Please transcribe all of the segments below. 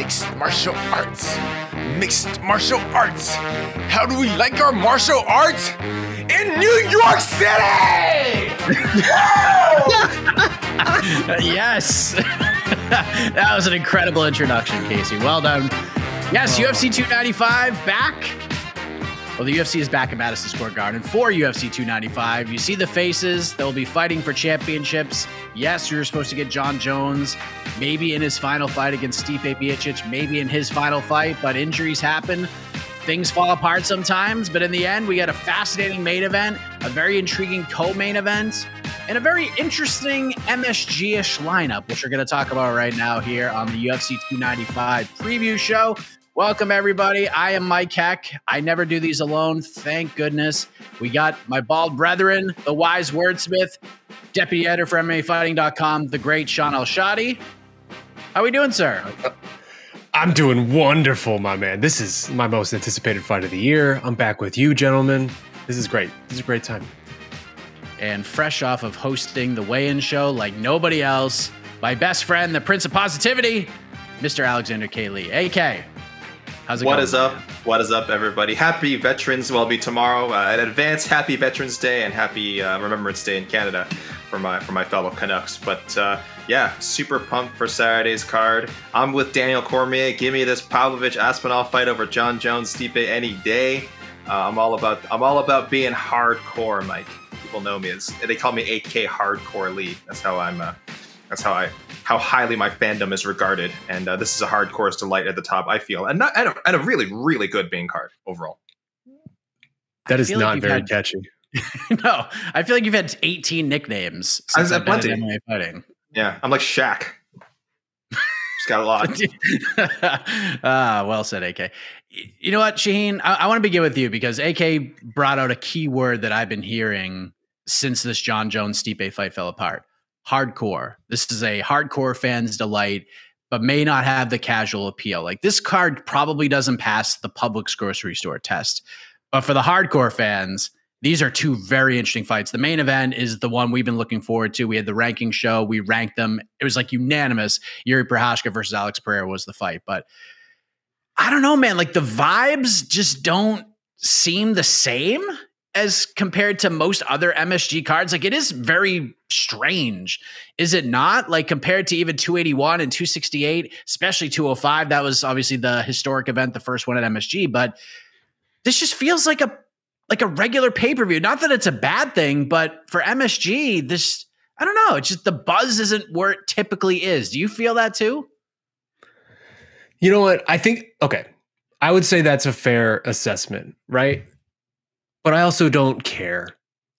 Mixed martial arts. Mixed martial arts. How do we like our martial arts? In New York City! yes. that was an incredible introduction, Casey. Well done. Yes, UFC 295 back. Well, the UFC is back at Madison Square Garden for UFC 295. You see the faces. They'll be fighting for championships. Yes, you're supposed to get Jon Jones, maybe in his final fight against Stipe Miocic, maybe in his final fight, but injuries happen. Things fall apart sometimes, but in the end, we got a fascinating main event, a very intriguing co-main event, and a very interesting MSG-ish lineup, which we're going to talk about right now here on the UFC 295 preview show. Welcome, everybody. I am Mike Heck. I never do these alone. Thank goodness. We got my bald brethren, the wise wordsmith, deputy editor for MMAfighting.com, the great Shaun Al-Shatti. How are we doing, sir? I'm doing wonderful, my man. This is my most anticipated fight of the year. I'm back with you, gentlemen. This is great. This is a great time. And fresh off of hosting the weigh-in show like nobody else, my best friend, the Prince of Positivity, Mr. Alexander K. Lee. AK, How's it what going? is up? What is up, everybody? Happy Veterans Well, be tomorrow. Uh, an advance happy Veterans Day and happy uh, Remembrance Day in Canada for my for my fellow Canucks. But uh, yeah, super pumped for Saturday's card. I'm with Daniel Cormier. Give me this Pavlovich Aspinall fight over Jon Jones Stipe any day. Uh, I'm all about I'm all about being hardcore, Mike. People know me as they call me AK Hardcore Lee. That's how I'm. Uh, that's how I how highly my fandom is regarded, and uh, this is a hardcore delight at the top. I feel, and not and a, and a really really good main card overall. That is not like very had, catchy. no, I feel like you've had 18 nicknames I since was I've at plenty. fighting. Yeah, I'm like Shaq. Just got a lot. ah, well said, AK. You know what, Shaheen? I, I want to begin with you because AK brought out a key word that I've been hearing since this Jon Jones Stipe fight fell apart. Hardcore. This is a hardcore fan's delight, but may not have the casual appeal. Like this card probably doesn't pass the Publix grocery store test. But for the hardcore fans, these are two very interesting fights. The main event is the one we've been looking forward to. We had the ranking show, we ranked them. It was like unanimous. Yuri Prochazka versus Alex Pereira was the fight. But I don't know, man. Like the vibes just don't seem the same as compared to most other MSG cards. Like it is very strange, is it not? Like compared to even 281 and 268, especially 205. That was obviously the historic event, the first one at MSG. But this just feels like a like a regular pay per view. Not that it's a bad thing, but for MSG, this I don't know. It's just the buzz isn't where it typically is. Do you feel that too? You know what? I think okay. I would say that's a fair assessment, right? But I also don't care.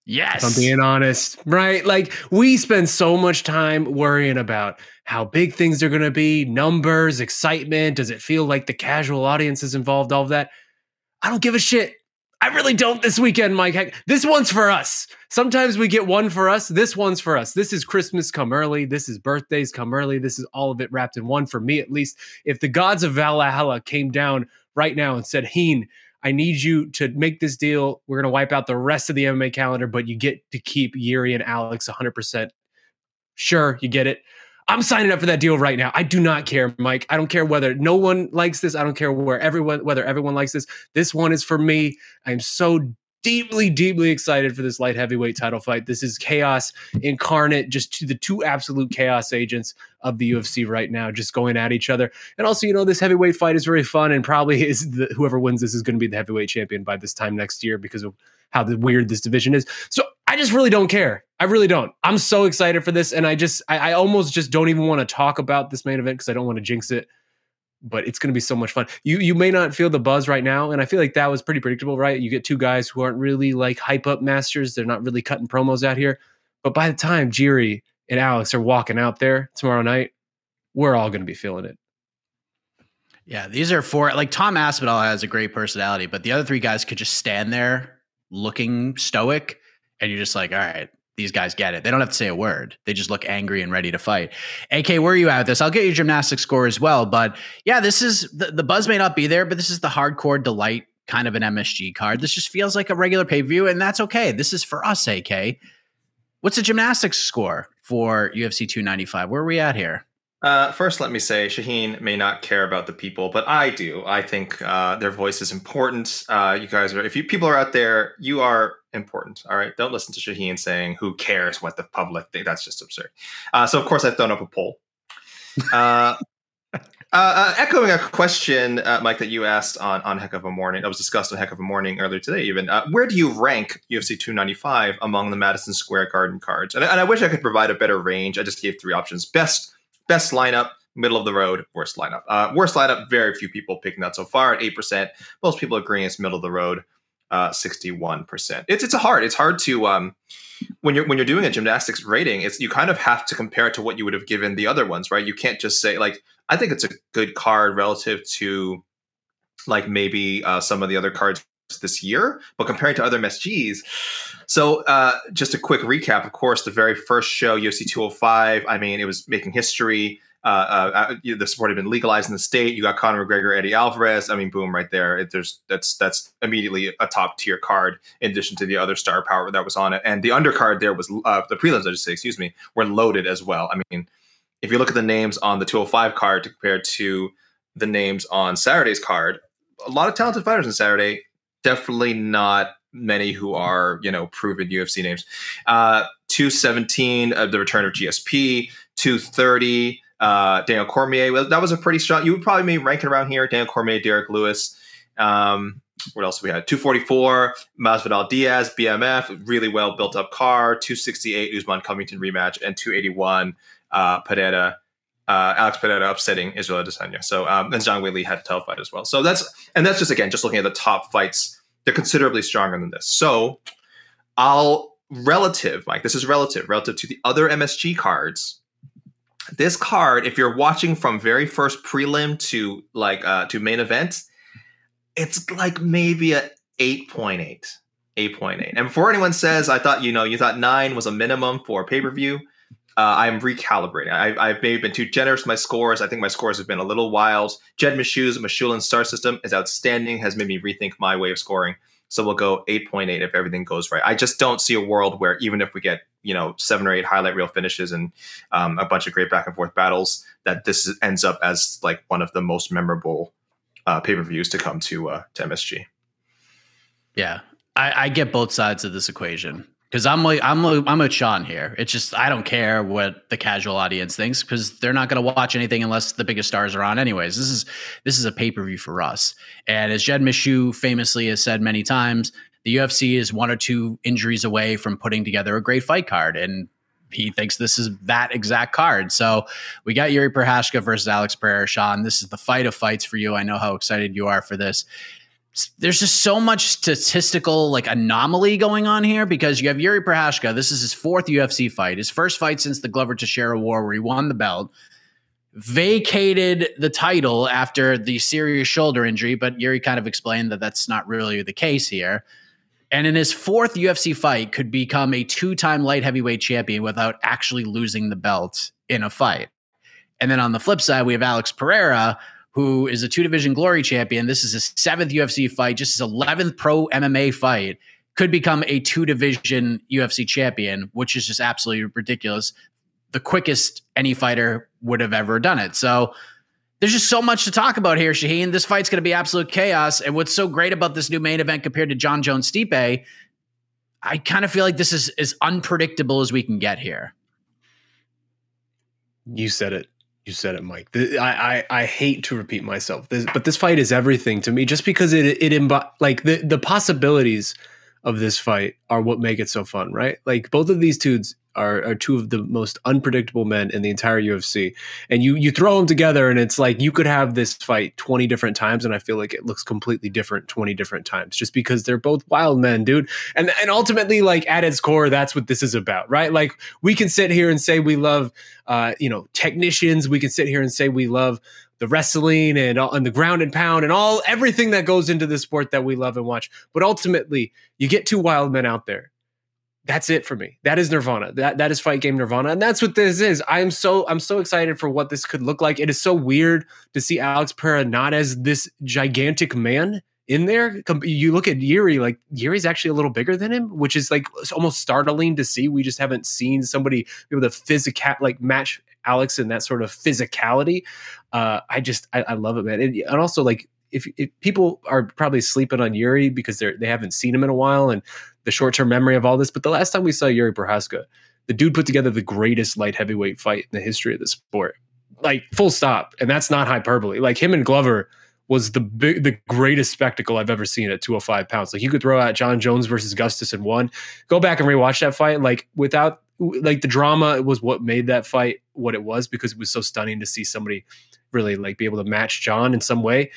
Yes. If I'm being honest, right? Like we spend so much time worrying about how big things are going to be, numbers, excitement. Does it feel like the casual audience is involved? All of that. I don't give a shit. I really don't this weekend, Mike. Heck, this one's for us. Sometimes we get one for us. This one's for us. This is Christmas come early. This is birthdays come early. This is all of it wrapped in one for me, at least. If the gods of Valhalla came down right now and said, Heen, I need you to make this deal. We're going to wipe out the rest of the MMA calendar, but you get to keep Yuri and Alex 100%. Sure, you get it. I'm signing up for that deal right now. I do not care, Mike. I don't care whether no one likes this. I don't care where everyone whether everyone likes this. This one is for me. I'm so deeply, deeply excited for this light heavyweight title fight. This is chaos incarnate, just to the two absolute chaos agents of the UFC right now, just going at each other. And also, you know, this heavyweight fight is very fun and probably is the, whoever wins this is going to be the heavyweight champion by this time next year because of how the weird this division is. So I just really don't care. I really don't. I'm so excited for this, and I just I, I almost just don't even want to talk about this main event because I don't want to jinx it. But it's going to be so much fun. You you may not feel the buzz right now, and I feel like that was pretty predictable, right? You get two guys who aren't really like hype up masters. They're not really cutting promos out here. But by the time Jiri and Alex are walking out there tomorrow night, we're all going to be feeling it. Yeah, these are four. Like Tom Aspinall has a great personality, but the other three guys could just stand there looking stoic, and you're just like, all right, these guys get it. They don't have to say a word. They just look angry and ready to fight. AK, where are you at with this? I'll get your gymnastics score as well. But yeah, this is the, the buzz may not be there, but this is the hardcore delight kind of an MSG card. This just feels like a regular pay view, and that's okay. This is for us, AK. What's the gymnastics score for UFC 295? Where are we at here? Uh, first, let me say Shaheen may not care about the people, but I do. I think uh, their voice is important. Uh, you guys are, if you people are out there, you are important. All right, don't listen to Shaheen saying "Who cares what the public think?" That's just absurd. Uh, so, of course, I've thrown up a poll. Uh, uh, echoing a question, Mike, that you asked on on Heck of a Morning, that was discussed on Heck of a Morning earlier today. Even where do you rank UFC 295 among the Madison Square Garden cards? And, and I wish I could provide a better range. I just gave three options: best Best lineup, middle of the road, worst lineup. Uh, worst lineup, very few people picking that so far at 8%. Most people agreeing it's middle of the road, uh, 61%. It's it's a hard. It's hard to um, when you're when you're doing a gymnastics rating, it's you kind of have to compare it to what you would have given the other ones, right? You can't just say like I think it's a good card relative to like maybe uh, some of the other cards this year, but comparing to other MSGs. So, uh, just a quick recap. Of course, the very first show, UFC 205. I mean, it was making history. Uh, uh, uh the sport had been legalized in the state. You got Conor McGregor, Eddie Alvarez. I mean, boom, right there. It, there's that's that's immediately a top tier card in addition to the other star power that was on it. And the undercard there was uh, the prelims. I just say, excuse me, were loaded as well. I mean, if you look at the names on the 205 card compared to the names on Saturday's card, a lot of talented fighters on Saturday definitely not many who are you know proven UFC names. Uh, 217, uh, the return of GSP. 230, uh, Daniel Cormier. Well, that was a pretty strong. You would probably be ranking around here. Daniel Cormier, Derrick Lewis. Um, what else we had? 244, Masvidal Diaz, BMF, really well built up car. 268, Usman Covington rematch, and 281, uh. Uh, Alex Pereira upsetting Israel Adesanya. So um, and Zhang Weili had a tough fight as well. So that's and that's just again just looking at the top fights they're considerably stronger than this. So I'll relative, Mike, this is relative, relative to the other MSG cards. This card, if you're watching from very first prelim to like uh to main event, it's like maybe a 8.8. 8.8. And before anyone says, I thought, you know, you thought nine was a minimum for pay per view, uh, I'm recalibrating. I, have maybe been too generous with my scores. I think my scores have been a little wild. Jed Meshew's Michelin star system is outstanding, has made me rethink my way of scoring. So we'll go 8.8 if everything goes right. I just don't see a world where even if we get you know seven or eight highlight reel finishes and um, a bunch of great back and forth battles, that this ends up as like one of the most memorable uh, pay per views to come to uh, to MSG. Yeah, I, I get both sides of this equation because I'm like I'm like, I'm with Sean here. It's just I don't care what the casual audience thinks because they're not going to watch anything unless the biggest stars are on. Anyways, this is this is a pay per view for us. And as Jed Meshew famously has said many times, the UFC is one or two injuries away from putting together a great fight card, and he thinks this is that exact card. So we got Yuri Prochazka versus Alex Pereira. Sean, this is the fight of fights for you. I know how excited you are for this. There's just so much statistical like anomaly going on here because you have Yuri Prochazka. This is his fourth UFC fight, his first fight since the Glover Teixeira war, where he won the belt, vacated the title after the serious shoulder injury. But Yuri kind of explained that that's not really the case here. And in his fourth UFC fight, could become a two-time light heavyweight champion without actually losing the belt in a fight. And then on the flip side, we have Alex Pereira, who is a two division glory champion. This is his seventh UFC fight, just his 11th pro MMA fight, could become a two division UFC champion, which is just absolutely ridiculous. The quickest any fighter would have ever done it. So there's just so much to talk about here, Shaheen. This fight's going to be absolute chaos. And what's so great about this new main event compared to Jon Jones Stipe, I kind of feel like this is as unpredictable as we can get here. You said it. You said it, Mike. I, I, I hate to repeat myself, this, but this fight is everything to me. Just because it it imbi- like the the possibilities of this fight are what make it so fun, right? Like both of these dudes are, are two of the most unpredictable men in the entire UFC. And you you throw them together and it's like you could have this fight 20 different times and I feel like it looks completely different 20 different times just because they're both wild men, dude. And and ultimately like at its core that's what this is about, right? Like we can sit here and say we love uh you know technicians, we can sit here and say we love the wrestling and, and the ground and pound and all everything that goes into the sport that we love and watch. But ultimately, you get two wild men out there that's it for me. That is Nirvana. That that is fight game Nirvana, and that's what this is. I am so I'm so excited for what this could look like. It is so weird to see Alex Pereira not as this gigantic man in there. You look at Yuri, like Yuri's actually a little bigger than him, which is like almost startling to see. We just haven't seen somebody be able to physical like match Alex in that sort of physicality. Uh, I just I, I love it, man, and, and also like if, if, people are probably sleeping on Yuri because they're they haven't seen him in a while and the short term memory of all this. But the last time we saw Yuri Prochazka, the dude put together the greatest light heavyweight fight in the history of the sport. Like full stop. And that's not hyperbole. Like him and Glover was the big, the greatest spectacle I've ever seen at 205 pounds. Like you could throw out Jon Jones versus Gustis in one. Go back and rewatch that fight. Like without like the drama was what made that fight what it was because it was so stunning to see somebody really like be able to match Jon in some way.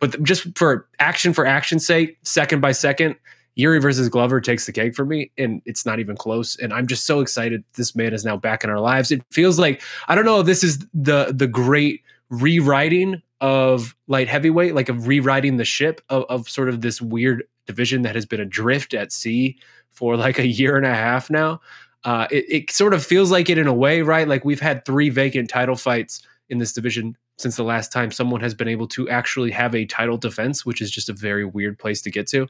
But just for action for action's sake, second by second, Yuri versus Glover takes the cake for me, and it's not even close. And I'm just so excited this man is now back in our lives. It feels like I don't know if this is the the great rewriting of light heavyweight, like of rewriting the ship of, of sort of this weird division that has been adrift at sea for like a year and a half now. Uh, it, it sort of feels like it in a way, right? Like we've had three vacant title fights in this division since the last time someone has been able to actually have a title defense, which is just a very weird place to get to.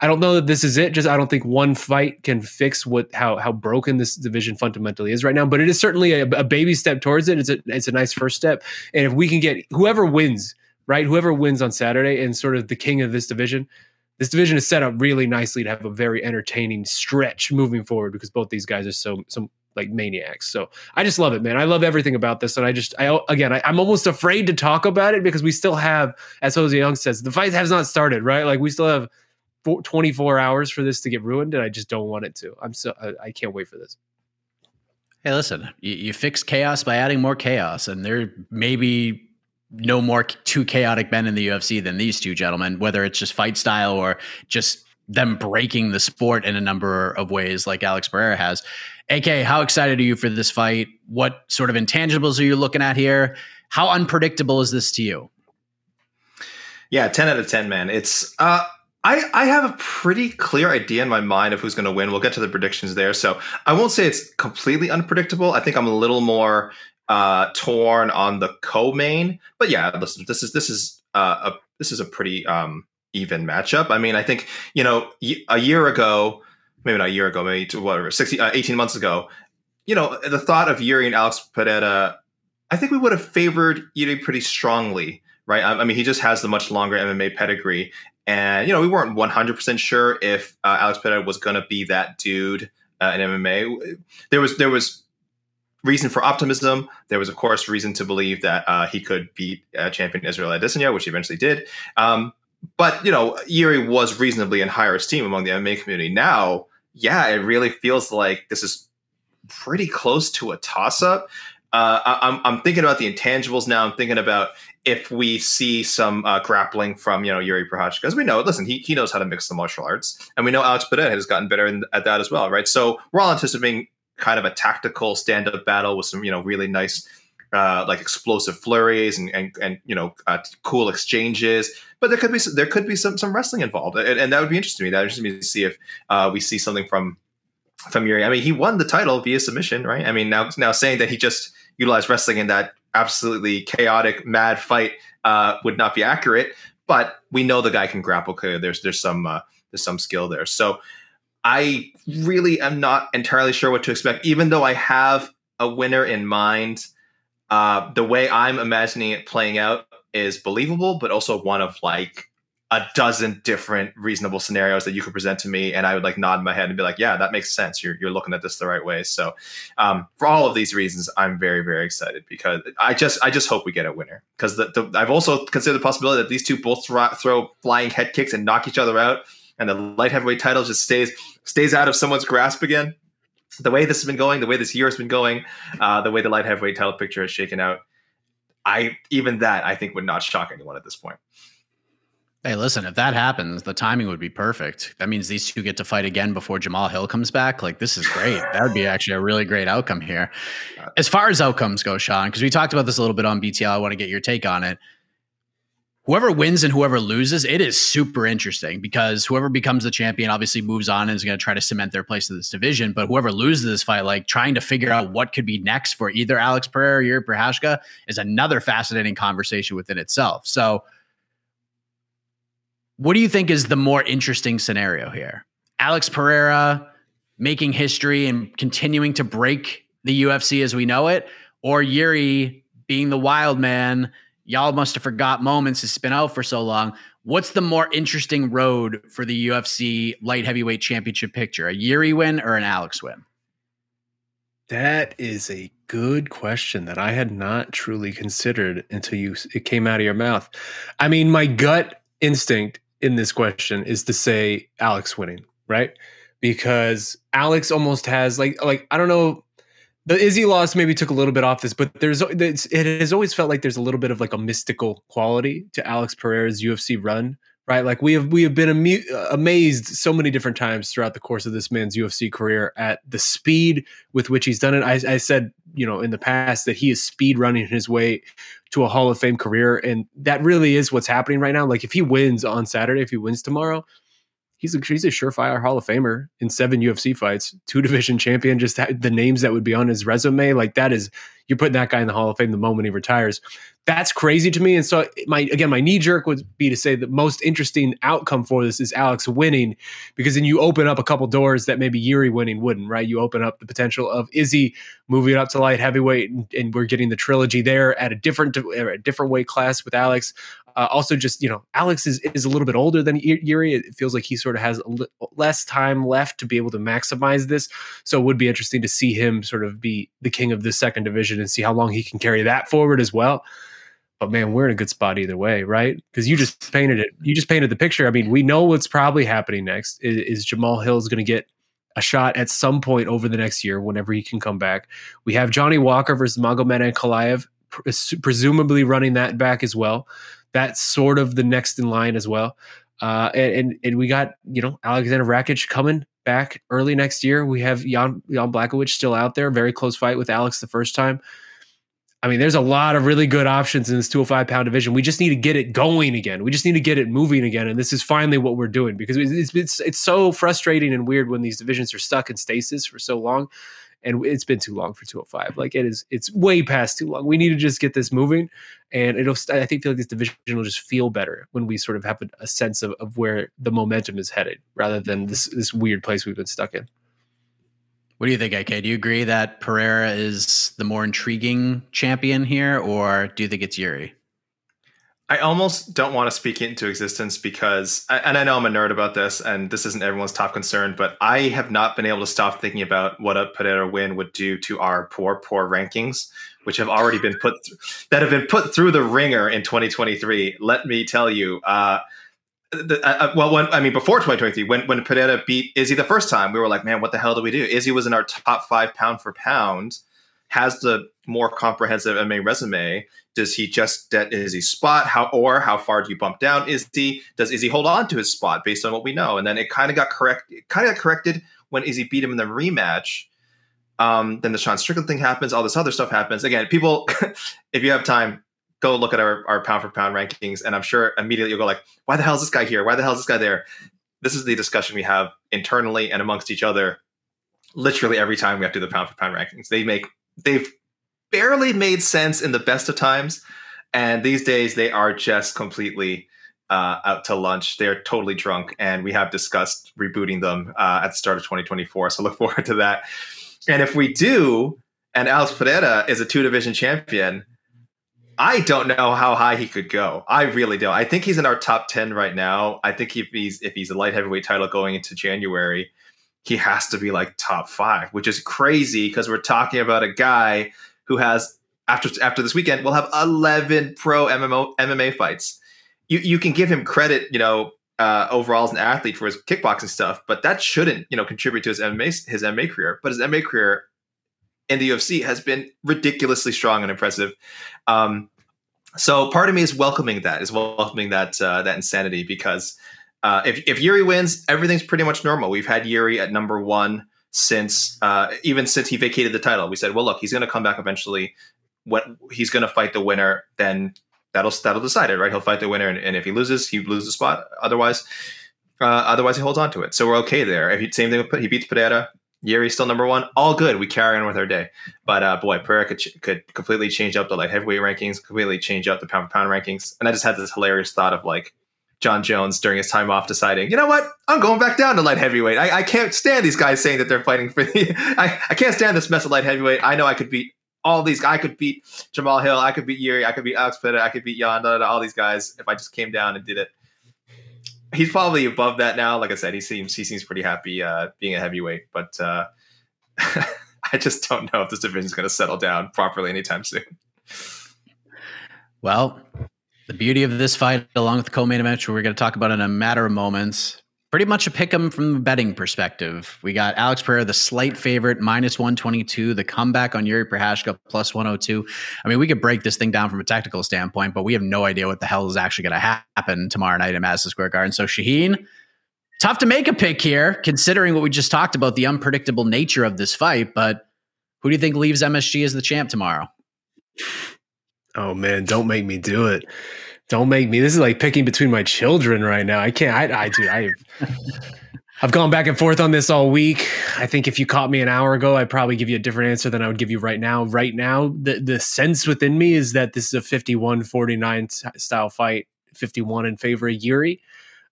I don't know that this is it. Just I don't think one fight can fix what how how broken this division fundamentally is right now. But it is certainly a, a baby step towards it. It's a it's a nice first step. And if we can get whoever wins, right, whoever wins on Saturday and sort of the king of this division, this division is set up really nicely to have a very entertaining stretch moving forward because both these guys are so some like maniacs. So I just love it, man. I love everything about this, and I just I again I, am almost afraid to talk about it because we still have, as Jose Young says, the fight has not started, right? Like we still have 24 hours for this to get ruined, and I just don't want it to. I'm so I, I can't wait for this. Hey, listen, you, you fix chaos by adding more chaos, and there may be no more two chaotic men in the UFC than these two gentlemen, whether it's just fight style or just them breaking the sport in a number of ways, like Alex Pereira has. AK, how excited are you for this fight? What sort of intangibles are you looking at here? How unpredictable is this to you? Yeah, 10 out of 10, man. It's uh I, I have a pretty clear idea in my mind of who's going to win. We'll get to the predictions there. So I won't say it's completely unpredictable. I think I'm a little more uh, torn on the co-main, but yeah, listen, this is this is uh, a this is a pretty um, even matchup. I mean, I think you know a year ago, maybe not a year ago, maybe whatever 60, uh, 18 months ago, you know, the thought of Yuri and Alex Pereira, I think we would have favored Yuri pretty strongly right? I, mean, he just has the much longer MMA pedigree, and, you know, we weren't 100% sure if uh, Alex Pereira was going to be that dude uh, in MMA. There was, there was reason for optimism. There was, of course, reason to believe that uh, he could beat uh, champion Israel Adesanya, which he eventually did. Um, but, you know, Yuri was reasonably in higher esteem among the MMA community. Now, yeah, it really feels like this is pretty close to a toss up. uh, I, I'm I'm thinking about the intangibles now. I'm thinking about if we see some uh, grappling from you know Yuri Prochazka, because we know, listen, he he knows how to mix the martial arts, and we know Alex Pereira has gotten better in, at that as well, right? So we're all anticipating kind of a tactical stand-up battle with some you know really nice uh, like explosive flurries and and, and you know uh, cool exchanges. But there could be there could be some some wrestling involved, and, and that would be interesting to me. That would interesting me to see if uh, we see something from from Yuri. I mean, he won the title via submission, right? I mean, now now saying that he just utilized wrestling in that absolutely chaotic, mad fight uh, would not be accurate. But we know the guy can grapple. There's there's some uh, there's some skill there. So I really am not entirely sure what to expect, even though I have a winner in mind. Uh, the way I'm imagining it playing out is believable, but also one of like a dozen different reasonable scenarios that you could present to me and i would like nod my head and be like yeah that makes sense. You're, you're looking at this the right way. So um, for all of these reasons i'm very very excited because i just i just hope we get a winner. Because the, the, i've also considered the possibility that these two both throw, throw flying head kicks and knock each other out and the light heavyweight title just stays stays out of someone's grasp again the way this has been going the way this year has been going uh, the way the light heavyweight title picture is shaken out i even that i think would not shock anyone at this point Hey, listen, if that happens, the timing would be perfect. That means these two get to fight again before Jamal Hill comes back. Like, this is great. That would be actually a really great outcome here. As far as outcomes go, Sean, because we talked about this a little bit on BTL, I want to get your take on it. Whoever wins and whoever loses, it is super interesting because whoever becomes the champion obviously moves on and is going to try to cement their place in this division. But whoever loses this fight, like trying to figure out what could be next for either Alex Pereira or Yuri Prochazka, is another fascinating conversation within itself. So, what do you think is the more interesting scenario here? Alex Pereira making history and continuing to break the UFC as we know it, or Yuri being the wild man? Y'all must have forgot moments has been out for so long. What's the more interesting road for the UFC light heavyweight championship picture? A Yuri win or an Alex win? That is a good question that I had not truly considered until you it came out of your mouth. I mean, my gut instinct in this question is to say Alex winning, right? Because Alex almost has like like I don't know the Izzy loss maybe took a little bit off this, but there's it has always felt like there's a little bit of like a mystical quality to Alex Pereira's UFC run, right? Like we have we have been amu- uh, amazed so many different times throughout the course of this man's UFC career at the speed with which he's done it. I, I said you know in the past that he is speed running his way to a Hall of Fame career, and that really is what's happening right now. Like if he wins on Saturday, if he wins tomorrow, he's a he's a surefire Hall of Famer in seven UFC fights, two division champion. Just the names that would be on his resume, like that is you're putting that guy in the Hall of Fame the moment he retires. That's crazy to me. And so my again, my knee jerk would be to say the most interesting outcome for this is Alex winning, because then you open up a couple doors that maybe Yuri winning wouldn't. Right? You open up the potential of Izzy moving up to light heavyweight, and, and we're getting the trilogy there at a different a different weight class with Alex. Uh, also, just you know, Alex is is a little bit older than Yuri. It feels like he sort of has li- less time left to be able to maximize this. So it would be interesting to see him sort of be the king of the second division and see how long he can carry that forward as well. But man, we're in a good spot either way, right? Because you just painted it. You just painted the picture. I mean, we know what's probably happening next. Is, is Jamal Hill's going to get a shot at some point over the next year, whenever he can come back. We have Johnny Walker versus Magomed Ankalaev, presumably running that back as well that's sort of the next in line as well. Uh, and, and, and we got you know Alexander Rakic coming back early next year. We have Jan Jan Blachowicz still out there, very close fight with Alex the first time. I mean, there's a lot of really good options in this 205 pound division. We just need to get it going again. We just need to get it moving again, and this is finally what we're doing because it's it's, it's so frustrating and weird when these divisions are stuck in stasis for so long and it's been too long for 205. Like it is, it's way past too long. We need to just get this moving, and it'll. I think feel like this division will just feel better when we sort of have a, a sense of, of where the momentum is headed, rather than this this weird place we've been stuck in. What do you think, AK? Do you agree that Pereira is the more intriguing champion here, or do you think it's Yuri? I almost don't want to speak it into existence because, and I know I'm a nerd about this, and this isn't everyone's top concern, but I have not been able to stop thinking about what a Pereira win would do to our poor, poor rankings, which have already been put th- that have been put through the ringer in 2023. Let me tell you. Uh, the, uh, uh, well, when, I mean, before 2023, when when Pereira beat Izzy the first time, we were like, man, what the hell do we do? Izzy was in our top five pound for pound, has the more comprehensive MMA resume, does he just is he spot how or how far do you bump down? Is he does Izzy hold on to his spot based on what we know? And then it kind of got correct, kind of got corrected when Izzy beat him in the rematch. Um, then the Sean Strickland thing happens, all this other stuff happens. Again, people, if you have time, go look at our, our pound for pound rankings, and I'm sure immediately you'll go like, why the hell is this guy here? Why the hell is this guy there? This is the discussion we have internally and amongst each other. Literally every time we have to do the pound for pound rankings, they make they've barely made sense in the best of times, and these days they are just completely uh, out to lunch. They're totally drunk, and we have discussed rebooting them uh, at the start of 2024. So look forward to that. And if we do, and Alex Pereira is a two division champion, I don't know how high he could go. I really don't. I think he's in our top ten right now. I think if he's if he's a light heavyweight title going into January, he has to be like top five, which is crazy because we're talking about a guy who has after after this weekend will have eleven pro MMO, MMA fights. You you can give him credit, you know, uh, overall as an athlete for his kickboxing stuff, but that shouldn't you know contribute to his MMA his MMA career. But his MMA career in the UFC has been ridiculously strong and impressive. Um, so part of me is welcoming that, is welcoming that uh, that insanity because uh, if if Yuri wins, everything's pretty much normal. We've had Yuri at number one since uh, even since he vacated the title. We said, well, look, he's going to come back eventually. What he's going to fight the winner, then that'll that'll decide it, right? He'll fight the winner, and, and if he loses, he loses the spot. Otherwise, uh, otherwise he holds on to it. So we're okay there. If he, same thing with put he beats Pereira, Yuri's still number one. All good. We carry on with our day. But uh, boy, Pereira could, could completely change up the light heavyweight rankings, completely change up the pound for pound rankings. And I just had this hilarious thought of like Jon Jones during his time off deciding, you know what, I'm going back down to light heavyweight. I, I can't stand these guys saying that they're fighting for the. I, I can't stand this mess of light heavyweight. I know I could beat all these. Guys, I could beat Jamal Hill. I could beat Yuri. I could beat Alex Pereira. I could beat Jan. all these guys if I just came down and did it he's probably above that now. Like I said, he seems he seems pretty happy uh, being a heavyweight, but uh, I just don't know if this division is going to settle down properly anytime soon. Well, the beauty of this fight, along with the co-main event, which we're going to talk about in a matter of moments, pretty much a pick 'em from the betting perspective. We got Alex Pereira, the slight favorite, minus 122, the comeback on Yuri Prochazka, plus 102. I mean, we could break this thing down from a technical standpoint, but we have no idea what the hell is actually going to happen tomorrow night at Madison Square Garden. So, Shaheen, tough to make a pick here, considering what we just talked about, the unpredictable nature of this fight. But who do you think leaves MSG as the champ tomorrow? Oh, man, don't make me do it. Don't make me. This is like picking between my children right now. I can't. I, I do. I. I've gone back and forth on this all week. I think if you caught me an hour ago, I'd probably give you a different answer than I would give you right now. Right now, the the sense within me is that this is a 51-49 style fight, 51 in favor of Yuri.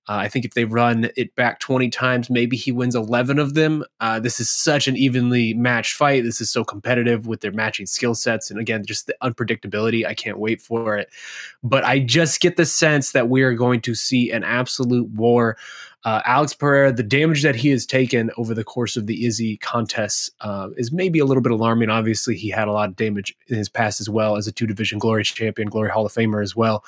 Uh, I think if they run it back 20 times, maybe he wins 11 of them. Uh, this is such an evenly matched fight. This is so competitive with their matching skill sets. And again, just the unpredictability. I can't wait for it. But I just get the sense that we are going to see an absolute war. Uh, Alex Pereira, the damage that he has taken over the course of the Izzy contests uh, is maybe a little bit alarming. Obviously, he had a lot of damage in his past as well as a two division Glory champion, Glory Hall of Famer as well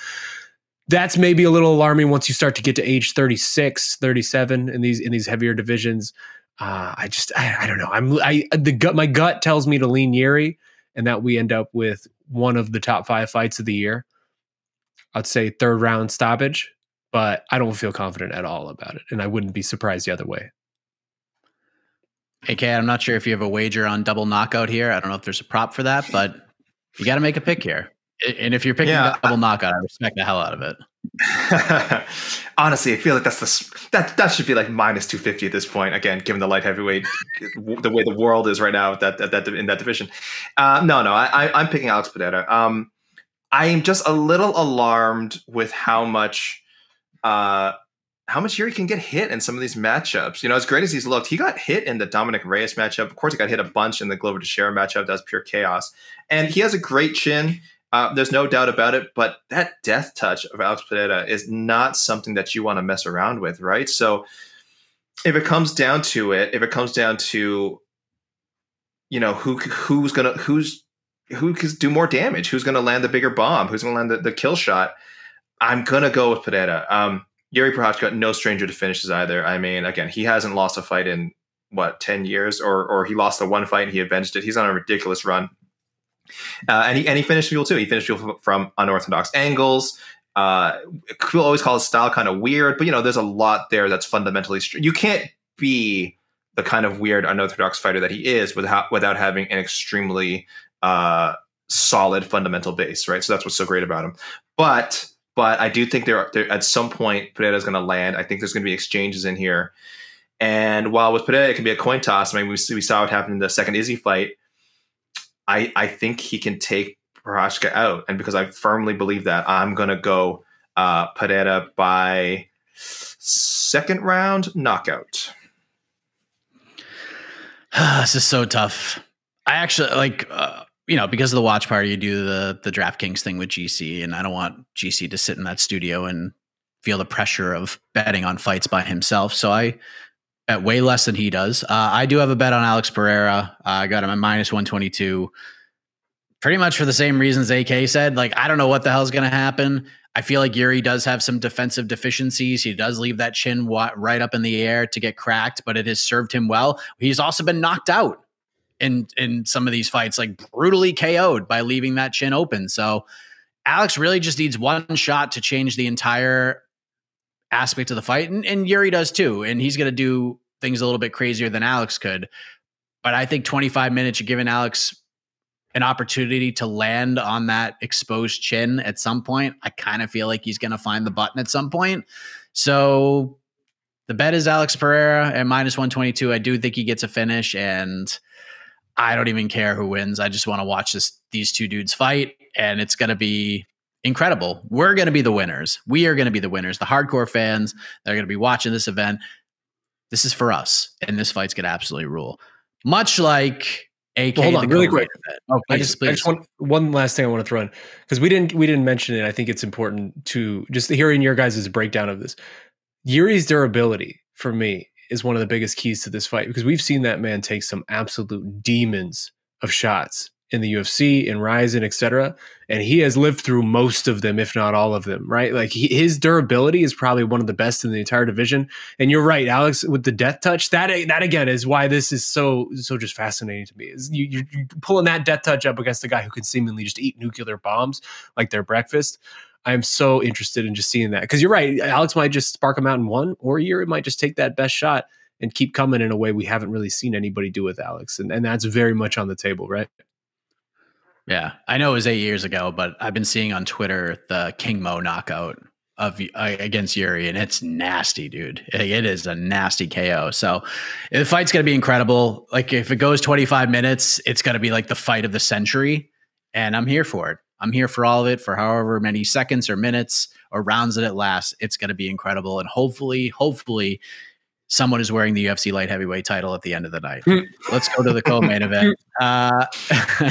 that's maybe a little alarming once you start to get to age 36 37 in these in these heavier divisions uh, i just I, I, don't know i'm i the gut my gut tells me to lean yuri and that we end up with one of the top five fights of the year i'd say third round stoppage but i don't feel confident at all about it and i wouldn't be surprised the other way AK, I'm not sure if you have a wager on double knockout here. I don't know if there's a prop for that, but you got to make a pick here. And if you're picking yeah. double knockout, I respect the hell out of it. Honestly, I feel like that's the that that should be like minus two fifty at this point. Again, given the light heavyweight, the way the world is right now that that, that in that division. Uh, no, no, I, am picking Alex Pereira. Um, I am just a little alarmed with how much uh, how much Yuri can get hit in some of these matchups. You know, as great as he's looked, he got hit in the Dominick Reyes matchup. Of course, he got hit a bunch in the Glover Teixeira matchup. That was pure chaos. And he has a great chin. Uh, there's no doubt about it, but that death touch of Alex Pereira is not something that you want to mess around with, right? So if it comes down to it, if it comes down to you know who who's gonna who's who can do more damage, who's gonna land the bigger bomb, who's gonna land the, the kill shot, I'm gonna go with Pereira. Um, Yuri Prochazka, no stranger to finishes either. I mean, again, he hasn't lost a fight in what ten years, or or he lost the one fight and he avenged it. He's on a ridiculous run. Uh, and, he, and he finished people too. He finished people from unorthodox angles. Uh, people always call his style kind of weird, but you know, there's a lot there that's fundamentally. Str- you can't be the kind of weird unorthodox fighter that he is without without having an extremely uh, solid fundamental base, right? So that's what's so great about him. But but I do think there, there at some point Pereira is going to land. I think there's going to be exchanges in here. And while with Pereira it can be a coin toss, I mean we, we saw what happened in the second Izzy fight. I I think he can take Prochazka out, and because I firmly believe that, I'm going to go uh, Pereira by second round knockout. this is so tough. I actually like. Uh, you know, because of the watch party, you do the the DraftKings thing with GC, and I don't want GC to sit in that studio and feel the pressure of betting on fights by himself. So I bet way less than he does. Uh, I do have a bet on Alex Pereira. Uh, I got him at minus one twenty two, pretty much for the same reasons AK said. Like I don't know what the hell's going to happen. I feel like Yuri does have some defensive deficiencies. He does leave that chin right up in the air to get cracked, but it has served him well. He's also been knocked out in in some of these fights, like brutally KO'd by leaving that chin open. So Alex really just needs one shot to change the entire aspect of the fight, and, and Yuri does too. And he's going to do things a little bit crazier than Alex could. But I think 25 minutes, you're giving Alex an opportunity to land on that exposed chin at some point. I kind of feel like he's going to find the button at some point. So the bet is Alex Pereira at minus 122. I do think he gets a finish and I don't even care who wins. I just want to watch this these two dudes fight, and it's going to be incredible. We're going to be the winners. We are going to be the winners. The hardcore fans that are going to be watching this event. This is for us, and this fight's going to absolutely rule. Much like AK. Well, hold on, really quick. Oh, please, I just, please. I just want one last thing I want to throw in because we didn't we didn't mention it. I think it's important to just hearing your guys' breakdown of this. Yuri's durability for me is one of the biggest keys to this fight because we've seen that man take some absolute demons of shots in the UFC, in Rizin, etc. And he has lived through most of them, if not all of them, right? Like he, his durability is probably one of the best in the entire division. And you're right, Alex, with the death touch. That that again is why this is so so just fascinating to me. Is you, you're, you're pulling that death touch up against the guy who can seemingly just eat nuclear bombs like their breakfast. I'm so interested in just seeing that because you're right. Alex might just spark him out in one, or Yuri might just take that best shot and keep coming in a way we haven't really seen anybody do with Alex, and and that's very much on the table, right? Yeah, I know it was eight years ago, but I've been seeing on Twitter the King Mo knockout of uh, against Yuri, and it's nasty, dude. It is a nasty KO. So the fight's gonna be incredible. Like if it goes 25 minutes, it's gonna be like the fight of the century, and I'm here for it. I'm here for all of it for however many seconds or minutes or rounds that it lasts. It's going to be incredible. And hopefully, hopefully, someone is wearing the UFC light heavyweight title at the end of the night. Hmm. Let's go to the co-main event. Uh,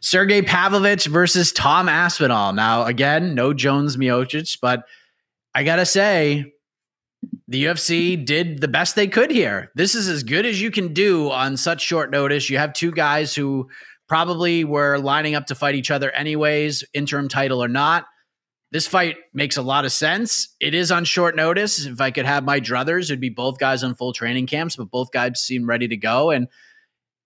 Sergey Pavlovich versus Tom Aspinall. Now, again, no Jones Miocic, but I got to say, the UFC did the best they could here. This is as good as you can do on such short notice. You have two guys who probably were lining up to fight each other anyways, interim title or not. This fight makes a lot of sense. It is on short notice. If I could have my druthers, it'd be both guys on full training camps, but both guys seem ready to go. And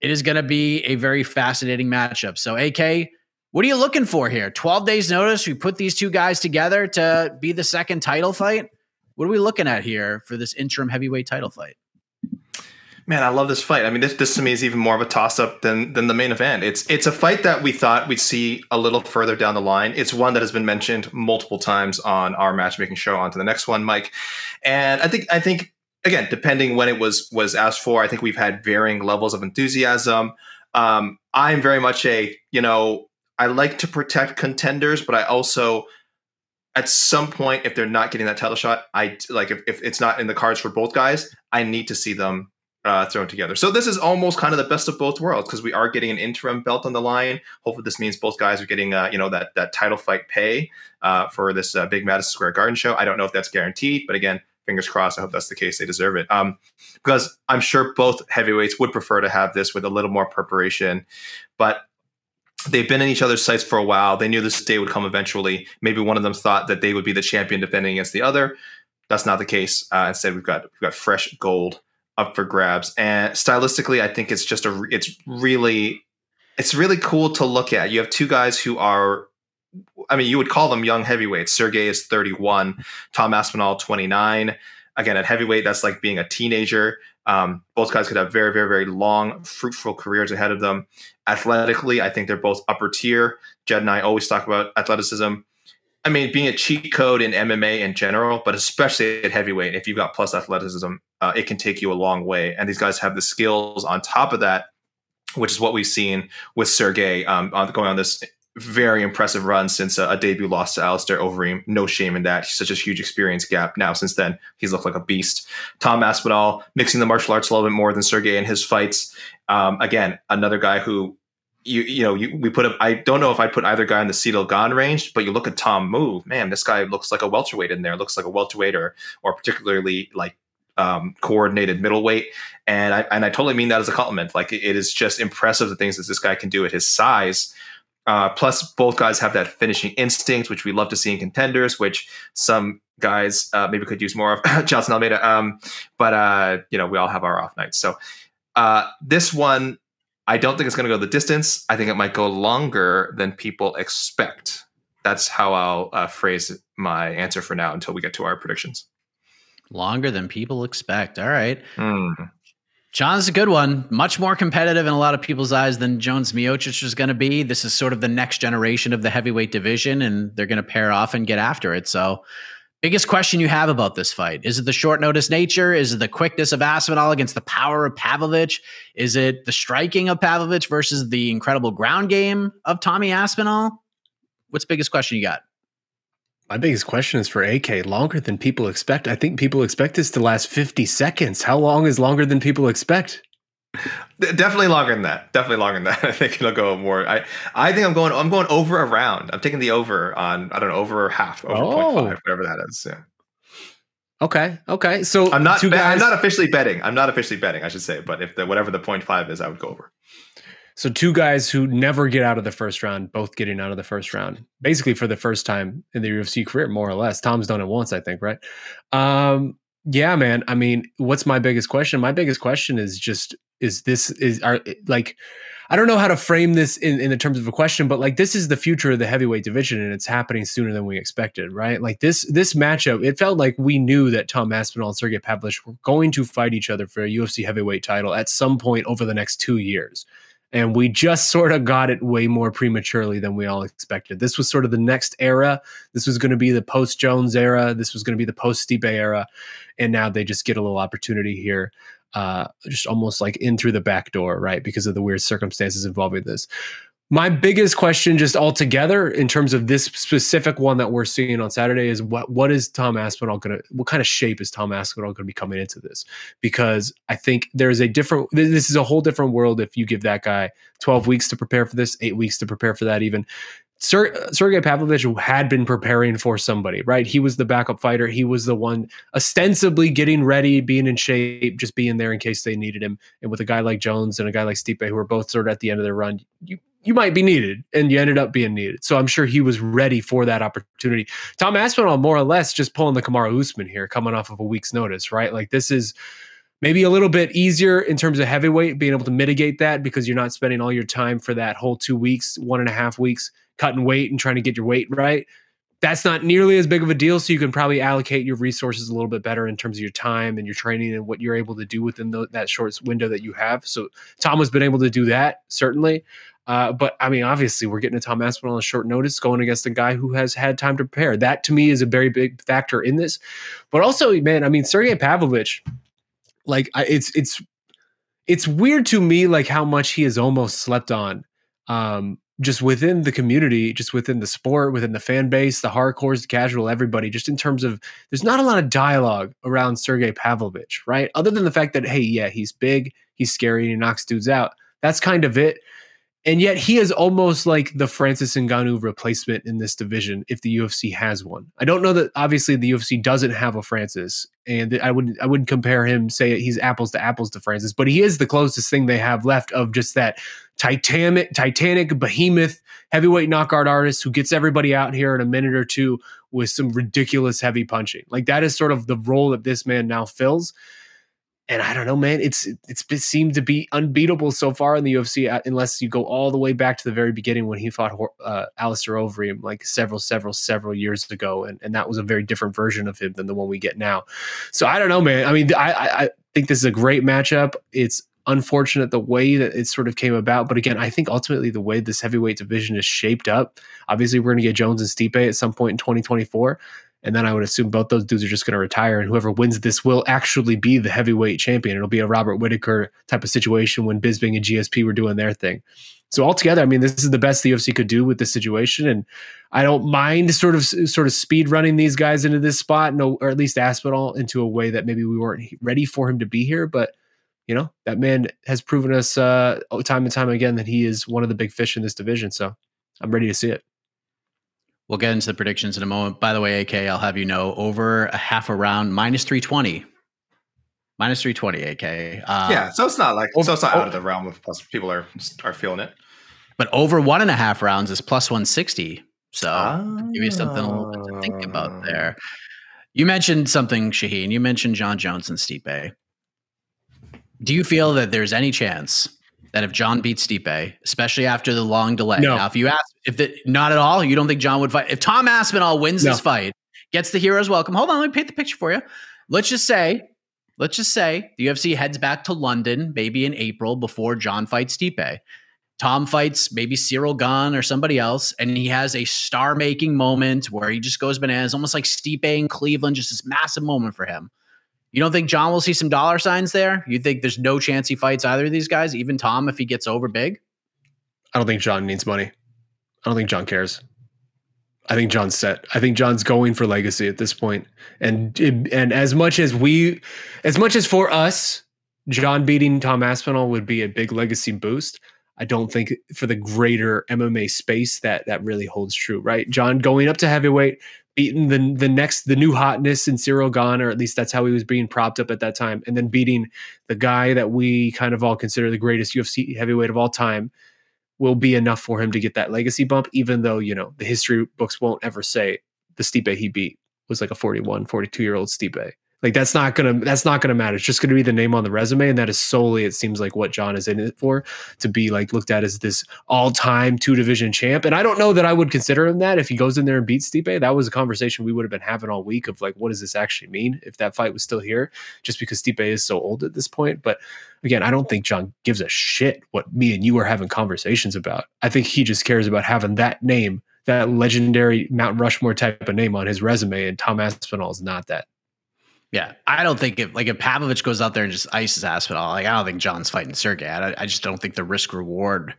it is going to be a very fascinating matchup. So, AK, what are you looking for here? 12 days notice. We put these two guys together to be the second title fight. What are we looking at here for this interim heavyweight title fight? Man, I love this fight. I mean, this this to me is even more of a toss up than than the main event. It's it's a fight that we thought we'd see a little further down the line. It's one that has been mentioned multiple times on our matchmaking show. On to the next one, Mike. And I think I think again, depending when it was was asked for, I think we've had varying levels of enthusiasm. Um, I'm very much a you know I like to protect contenders, but I also at some point if they're not getting that title shot, I like if, if it's not in the cards for both guys, I need to see them uh, thrown together. So this is almost kind of the best of both worlds because we are getting an interim belt on the line. Hopefully, this means both guys are getting uh, you know that that title fight pay uh, for this uh, big Madison Square Garden show. I don't know if that's guaranteed, but again, fingers crossed. I hope that's the case. They deserve it. Um, because I'm sure both heavyweights would prefer to have this with a little more preparation, but. They've been in each other's sights for a while. They knew this day would come eventually. Maybe one of them thought that they would be the champion defending against the other. That's not the case. Uh, instead, we've got we've got fresh gold up for grabs. And stylistically, I think it's just a it's really it's really cool to look at. You have two guys who are I mean, you would call them young heavyweights. Sergey is 31, Tom Aspinall 29. Again, at heavyweight, that's like being a teenager. Um, both guys could have very, very, very long, fruitful careers ahead of them. Athletically, I think they're both upper tier. Jed and I always talk about athleticism. I mean, being a cheat code in MMA in general, but especially at heavyweight, if you've got plus athleticism, uh, it can take you a long way. And these guys have the skills on top of that, which is what we've seen with Sergey um, going on this very impressive run since a, a debut loss to Alistair Overeem. No shame in that. He's such a huge experience gap now. Since then, he's looked like a beast. Tom Aspinall mixing the martial arts a little bit more than Sergey in his fights. Um, again, another guy who you you know you, we put. I don't know if I put either guy in the Ciryl Gane range, but you look at Tom move, man, this guy looks like a welterweight in there. Looks like a welterweight or or particularly like um, coordinated middleweight, and I and I totally mean that as a compliment. Like it is just impressive the things that this guy can do at his size. Uh, plus, both guys have that finishing instinct, which we love to see in contenders, which some guys uh, maybe could use more of. Jailton Almeida, um, but uh, you know we all have our off nights. So uh, this one I don't think it's going to go the distance. I think it might go longer than people expect. That's how I'll uh, phrase my answer for now until we get to our predictions. Longer than people expect. All right. Mm. John's a good one. Much more competitive in a lot of people's eyes than Jones Miocic is going to be. This is sort of the next generation of the heavyweight division, and they're going to pair off and get after it. So Biggest question you have about this fight? Is it the short notice nature? Is it the quickness of Aspinall against the power of Pavlovich? Is it the striking of Pavlovich versus the incredible ground game of Tommy Aspinall? What's biggest question you got? My biggest question is for AK. Longer than people expect. I think people expect this to last 50 seconds. How long is longer than people expect? Definitely longer than that. Definitely longer than that. I think it'll go more. I I think I'm going. I'm going over a round. I'm taking the over on. I don't know over half over oh. 0.5, whatever that is. Yeah. Okay. Okay. So I'm not. Guys, I'm not officially betting. I'm not officially betting. I should say. But if the whatever the 0.5 is, I would go over. So two guys who never get out of the first round, both getting out of the first round, basically for the first time in their UFC career, more or less. Tom's done it once, I think, right? Um, yeah, man. I mean, what's my biggest question? My biggest question is just is this is our like I don't know how to frame this in, in the terms of a question, but like this is the future of the heavyweight division and it's happening sooner than we expected, right? Like this this matchup, it felt like we knew that Tom Aspinall and Sergey Pavlovich were going to fight each other for a UFC heavyweight title at some point over the next two years. And we just sort of got it way more prematurely than we all expected. This was sort of the next era. This was going to be the post Jones era. This was going to be the post Stipe era. And now they just get a little opportunity here uh, just almost like in through the back door, right? Because of the weird circumstances involving this. My biggest question, just altogether, in terms of this specific one that we're seeing on Saturday, is what what is Tom Aspinall going to? What kind of shape is Tom Aspinall going to be coming into this? Because I think there's a different. This is a whole different world if you give that guy 12 weeks to prepare for this, eight weeks to prepare for that, even. Ser- Sergey Pavlovich had been preparing for somebody, right? He was the backup fighter. He was the one ostensibly getting ready, being in shape, just being there in case they needed him. And with a guy like Jones and a guy like Stipe, who were both sort of at the end of their run, you you might be needed, and you ended up being needed. So I'm sure he was ready for that opportunity. Tom Aspinall, more or less, just pulling the Kamaru Usman here, coming off of a week's notice, right? Like this is maybe a little bit easier in terms of heavyweight, being able to mitigate that because you're not spending all your time for that whole two weeks, one and a half weeks cutting weight and trying to get your weight right. That's not nearly as big of a deal. So you can probably allocate your resources a little bit better in terms of your time and your training and what you're able to do within the, that short window that you have. So Tom has been able to do that, certainly. Uh, but I mean, obviously, we're getting a Tom Aspinall on short notice going against a guy who has had time to prepare. That to me is a very big factor in this. But also, man, I mean, Sergey Pavlovich, like, I, it's it's it's weird to me, like how much he has almost slept on. Um, just within the community, just within the sport, within the fan base, the hardcores, the casual, everybody, just in terms of there's not a lot of dialogue around Sergey Pavlovich, right? Other than the fact that, hey, yeah, he's big, he's scary, and he knocks dudes out. That's kind of it. And yet he is almost like the Francis Ngannou replacement in this division if the UFC has one. I don't know that obviously the UFC doesn't have a Francis and I wouldn't I wouldn't compare him say he's apples to apples to Francis, but he is the closest thing they have left of just that titanic titanic behemoth heavyweight knockout artist who gets everybody out here in a minute or two with some ridiculous heavy punching. Like that is sort of the role that this man now fills and I don't know, man. It's it's it seemed to be unbeatable so far in the UFC, uh, unless you go all the way back to the very beginning when he fought uh, Alistair Overeem like several, several, several years ago, and and that was a very different version of him than the one we get now. So I don't know, man. I mean, I I think this is a great matchup. It's unfortunate the way that it sort of came about, but again, I think ultimately the way this heavyweight division is shaped up. Obviously, we're going to get Jones and Stipe at some point in 2024. And then I would assume both those dudes are just going to retire, and whoever wins this will actually be the heavyweight champion. It'll be a Robert Whitaker type of situation when Bisping and GSP were doing their thing. So altogether, I mean, this is the best the UFC could do with this situation, and I don't mind sort of sort of speed running these guys into this spot, no, or at least Aspinall into a way that maybe we weren't ready for him to be here. But you know, that man has proven us uh, time and time again that he is one of the big fish in this division. So I'm ready to see it. We'll get into the predictions in a moment. By the way, AK, I'll have you know over a half a round, minus 320. Minus 320, AK. Uh, yeah, so it's not like, over, so it's not out of the realm of plus people are are feeling it. But over one and a half rounds is plus 160. So give you something a little bit to think about there. You mentioned something, Shaheen. You mentioned Jon Jones and Stipe. Do you feel that there's any chance that if Jon beats Stipe, especially after the long delay. No. Now, if you ask, if the, not at all, you don't think Jon would fight. If Tom Aspinall wins no. this fight, gets the hero's welcome. Hold on, let me paint the picture for you. Let's just say, let's just say the UFC heads back to London, maybe in April before Jon fights Stipe. Tom fights maybe Ciryl Gane or somebody else, and he has a star-making moment where he just goes bananas, almost like Stipe in Cleveland, just this massive moment for him. You don't think Jon will see some dollar signs there? You think there's no chance he fights either of these guys, even Tom, if he gets over big? I don't think Jon needs money. I don't think Jon cares. I think Jon's set. I think Jon's going for legacy at this point. And and as much as we, as much as for us, Jon beating Tom Aspinall would be a big legacy boost. I don't think for the greater MMA space that that really holds true, right? Jon going up to heavyweight, beating the the next the new hotness in Ciryl Gane, or at least that's how he was being propped up at that time, and then beating the guy that we kind of all consider the greatest UFC heavyweight of all time will be enough for him to get that legacy bump, even though, you know, the history books won't ever say the Stipe he beat was like a 41, 42 year old Stipe. Like that's not gonna that's not gonna matter. It's just gonna be the name on the resume, and that is solely it seems like what Jon is in it for to be like looked at as this all time two division champ. And I don't know that I would consider him that if he goes in there and beats Stipe. That was a conversation we would have been having all week of like, what does this actually mean if that fight was still here? Just because Stipe is so old at this point. But again, I don't think Jon gives a shit what me and you are having conversations about. I think he just cares about having that name, that legendary Mount Rushmore type of name on his resume, and Tom Aspinall is not that. Yeah, I don't think if like if Pavlovich goes out there and just ices Aspinall, like I don't think Jon's fighting Sergey. I, I just don't think the risk reward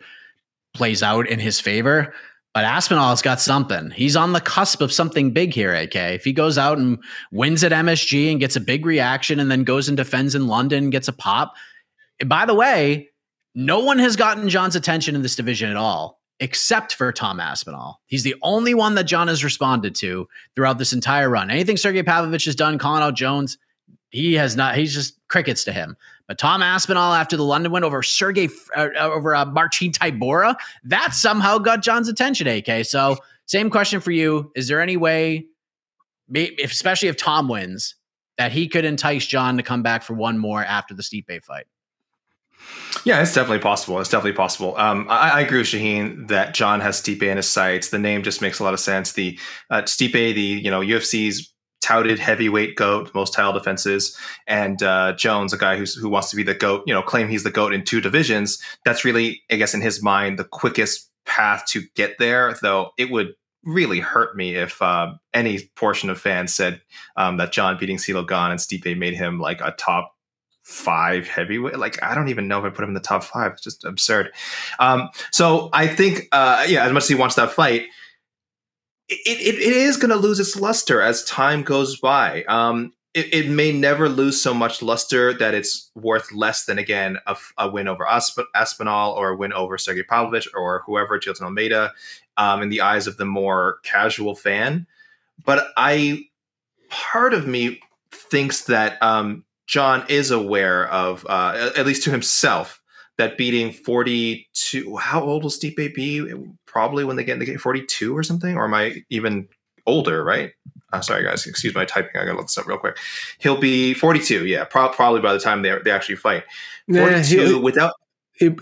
plays out in his favor. But Aspinall's got something. He's on the cusp of something big here, AK. If he goes out and wins at MSG and gets a big reaction and then goes and defends in London, gets a pop. And by the way, no one has gotten Jon's attention in this division at all except for Tom Aspinall. He's the only one that Jon has responded to throughout this entire run. Anything Sergey Pavlovich has done, calling out Jones, he has not. He's just crickets to him. But Tom Aspinall, after the London win over Sergey uh, over uh, Marcin Tybura, that somehow got Jon's attention. AK. So same question for you: Is there any way, especially if Tom wins, that he could entice Jon to come back for one more after the Stipe fight? Yeah, it's definitely possible. It's definitely possible. Um, I, I, agree with Shaheen that Jon has Stipe in his sights. The name just makes a lot of sense. The uh, Stipe, the you know UFC's touted heavyweight goat, most title defenses, and uh, Jones, a guy who's, who wants to be the goat, you know, claim he's the goat in two divisions. That's really, I guess, in his mind, the quickest path to get there. Though it would really hurt me if uh, any portion of fans said um, that Jon beating Ciryl Gane and Stipe made him like a top five heavyweight. Like I don't even know if I put him in the top five. It's just absurd. Um, so I think, uh, yeah, as much as he wants that fight, it, it, it is going to lose its luster as time goes by. Um, it, it, may never lose so much luster that it's worth less than again a, a win over Aspinall or a win over Sergey Pavlovich or whoever Jailton Almeida um, in the eyes of the more casual fan. But I, part of me thinks that um, Jon is aware of, uh, at least to himself, that beating 42, how old will Stipe be? Probably when they get in the game, 42 or something? Or am I even older, right? Uh, sorry, guys. Excuse my typing. I gotta look this up real quick. He'll be 42. Yeah, pro- probably by the time they, they actually fight. 42 nah, without.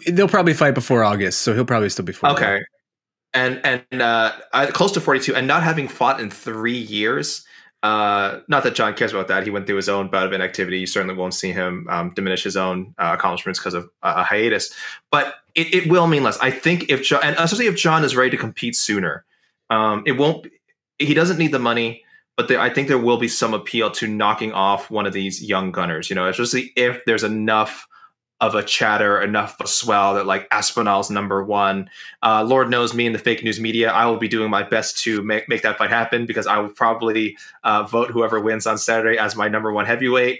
they'll probably fight before August, so he'll probably still be 40. Okay. And and uh, close to 42, and not having fought in three years uh, not that Jon cares about that. He went through his own bout of inactivity. You certainly won't see him um, diminish his own uh, accomplishments because of a hiatus. But it, it, will mean less. I think if Jon, and especially if Jon is ready to compete sooner, um, it won't. He doesn't need the money, but there, I think there will be some appeal to knocking off one of these young gunners. You know, especially if there's enough of a chatter, enough of a swell that like Aspinall's number one. Uh, Lord knows me and the fake news media, I will be doing my best to make, make that fight happen because I will probably uh, vote whoever wins on Saturday as my number one heavyweight.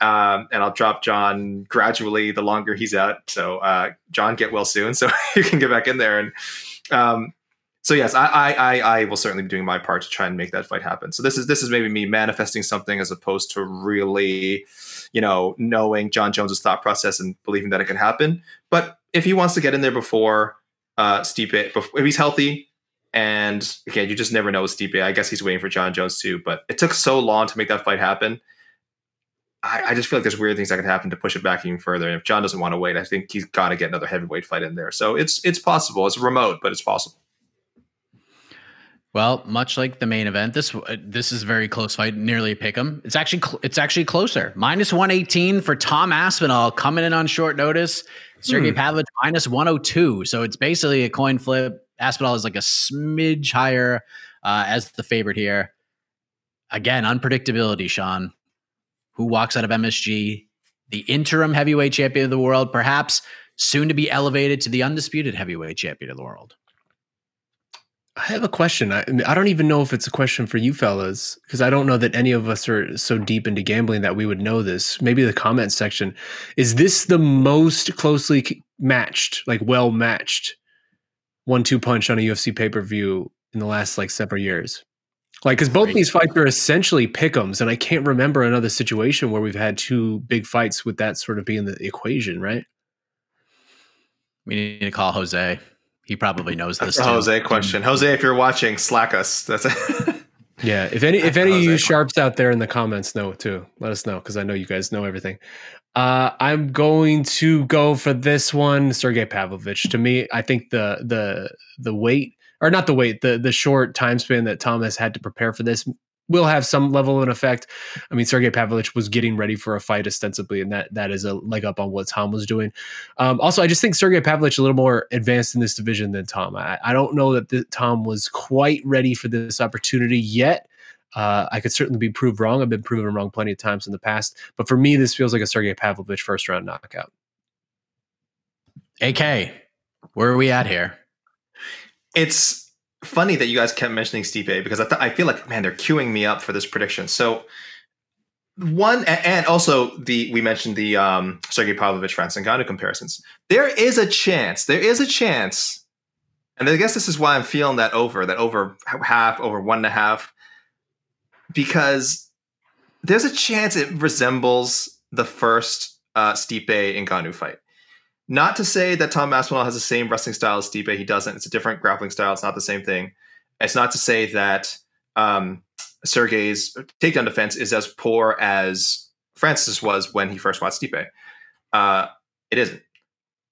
Um, and I'll drop Jon gradually the longer he's out. So uh, Jon, get well soon, so you can get back in there. And um, so yes, I, I I will certainly be doing my part to try and make that fight happen. So this is this is maybe me manifesting something as opposed to really you know, knowing Jon Jones's thought process and believing that it can happen. But if he wants to get in there before uh, Stipe, if he's healthy, and again, you just never know with Stipe. I guess he's waiting for Jon Jones too. But it took so long to make that fight happen. I, I just feel like there's weird things that could happen to push it back even further. And if Jon doesn't want to wait, I think he's got to get another heavyweight fight in there. So it's it's possible. It's remote, but it's possible. Well, much like the main event, this uh, this is a very close fight, nearly a pick 'em. It's actually cl- it's actually closer. Minus one eighteen for Tom Aspinall coming in on short notice. Sergey hmm. Pavlovich minus one hundred oh two. So it's basically a coin flip. Aspinall is like a smidge higher uh, as the favorite here. Again, unpredictability. Shaun, who walks out of MSG, the interim heavyweight champion of the world, perhaps soon to be elevated to the undisputed heavyweight champion of the world. I have a question. I, I don't even know if it's a question for you fellas because I don't know that any of us are so deep into gambling that we would know this. Maybe the comment section. Is this the most closely matched, like well matched one two punch on a UFC pay per view in the last like several years? Like, because both these fights are essentially pickums, and I can't remember another situation where we've had two big fights with that sort of being the equation, right? We need to call Jose. He probably knows That's this. a Jose question. Jose, if you're watching, slack us. That's it. Yeah, if any if any of you sharps out there in the comments know too, let us know because I know you guys know everything. Uh, I'm going to go for this one, Sergey Pavlovich. To me, I think the the the weight or not the weight, the the short time span that Thomas had to prepare for this will have some level of an effect. I mean, Sergey Pavlovich was getting ready for a fight ostensibly, and that that is a leg up on what Tom was doing. Um, also, I just think Sergey Pavlovich a little more advanced in this division than Tom. I, I don't know that the, Tom was quite ready for this opportunity yet. Uh, I could certainly be proved wrong. I've been proven wrong plenty of times in the past, but for me, this feels like a Sergey Pavlovich first round knockout. AK, where are we at here? It's funny that you guys kept mentioning Stipe because I, th- I feel like man they're queuing me up for this prediction. So one and also the we mentioned the um, Sergey Pavlovich Francis Ngannou comparisons. There is a chance. There is a chance, and I guess this is why I'm feeling that over that over half over one and a half because there's a chance it resembles the first uh, Stipe Ngannou fight. Not to say that Tom Aspinall has the same wrestling style as Stipe. He doesn't. It's a different grappling style. It's not the same thing. It's not to say that um, Sergey's takedown defense is as poor as Francis was when he first fought Stipe. Uh, it isn't.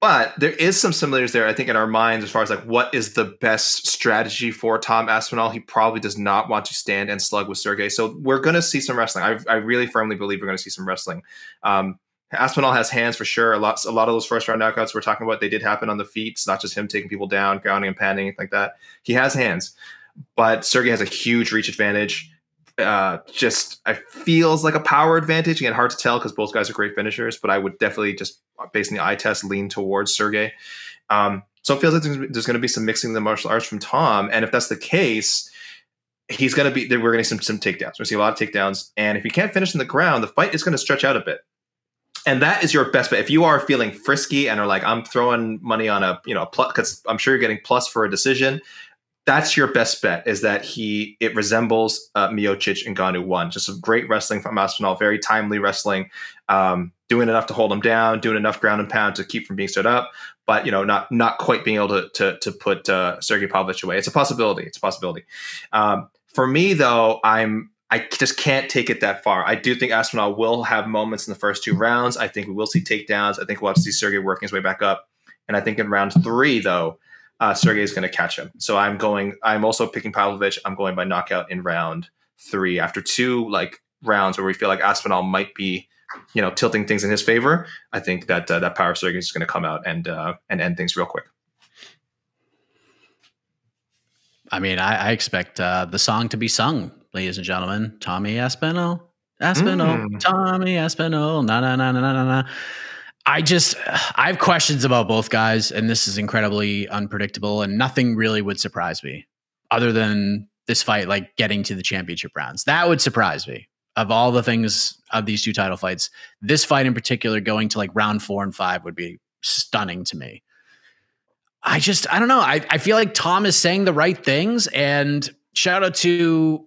But there is some similarities there, I think, in our minds as far as like what is the best strategy for Tom Aspinall. He probably does not want to stand and slug with Sergey. So we're going to see some wrestling. I, I really firmly believe we're going to see some wrestling. Um, Aspinall has hands for sure. A lot, a lot of those first round knockouts we're talking about, they did happen on the feet. It's not just him taking people down, grounding and panning, like that. He has hands, but Sergey has a huge reach advantage. Uh, just I feels like a power advantage. Again, hard to tell because both guys are great finishers, but I would definitely just based on the eye test lean towards Sergey. Um, so it feels like there's, there's going to be some mixing of the martial arts from Tom, and if that's the case, he's going to be. We're going to see some, some takedowns. We're going to see a lot of takedowns, and if he can't finish in the ground, the fight is going to stretch out a bit and that is your best bet. If you are feeling frisky and are like, I'm throwing money on a, you know, plus, because I'm sure you're getting plus for a decision. That's your best bet. Is that he? It resembles uh, Miocic and Ngannou one. Just a great wrestling from Aspinall, very timely wrestling, um, doing enough to hold him down, doing enough ground and pound to keep from being stood up, but you know, not not quite being able to to, to put uh, Sergey Pavlovich away. It's a possibility. It's a possibility. Um, for me, though, I'm I just can't take it that far. I do think Aspinall will have moments in the first two rounds. I think we will see takedowns. I think we'll have to see Sergey working his way back up. And I think in round three, though, uh, Sergey is going to catch him. So I'm going. I'm also picking Pavlovich. I'm going by knockout in round three after two like rounds where we feel like Aspinall might be, you know, tilting things in his favor. I think that uh, that power Sergey is going to come out and uh, and end things real quick. I mean, I, I expect uh, the song to be sung, ladies and gentlemen. Tommy Aspinall, Aspinall, Mm. Tommy Aspinall, na na na na na na na. I just, I have questions about both guys, and this is incredibly unpredictable, and nothing really would surprise me, other than this fight, like getting to the championship rounds. That would surprise me. Of all the things of these two title fights, this fight in particular, going to like round four and five, would be stunning to me. I just I don't know. I, I feel like Tom is saying the right things. And shout out to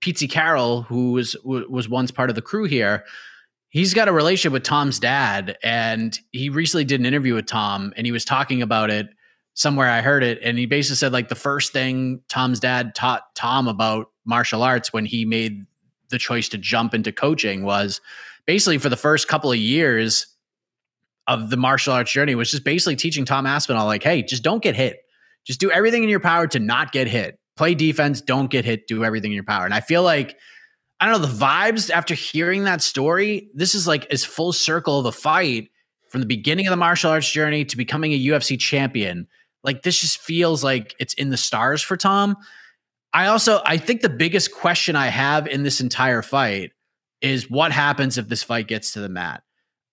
Pete Carroll, who was was once part of the crew here. He's got a relationship with Tom's dad, and he recently did an interview with Tom, and he was talking about it somewhere. I heard it, and he basically said like the first thing Tom's dad taught Tom about martial arts when he made the choice to jump into coaching was basically for the first couple of years of the martial arts journey was just basically teaching Tom Aspinall, like, hey, just don't get hit. Just do everything in your power to not get hit. Play defense, don't get hit, do everything in your power. And I feel like, I don't know, the vibes after hearing that story, this is like as full circle of the fight from the beginning of the martial arts journey to becoming a UFC champion. Like this just feels like it's in the stars for Tom. I also I think the biggest question I have in this entire fight is what happens if this fight gets to the mat.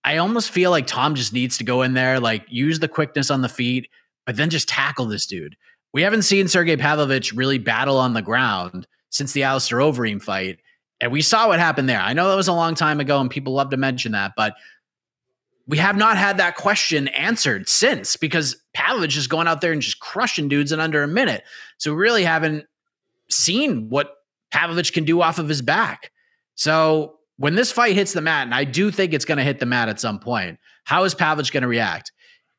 I almost feel like Tom just needs to go in there, like use the quickness on the feet, but then just tackle this dude. We haven't seen Sergey Pavlovich really battle on the ground since the Alistair Overeem fight. And we saw what happened there. I know that was a long time ago and people love to mention that, but we have not had that question answered since because Pavlovich is going out there and just crushing dudes in under a minute. So we really haven't seen what Pavlovich can do off of his back. So when this fight hits the mat, and I do think it's going to hit the mat at some point, how is Pavlovich going to react?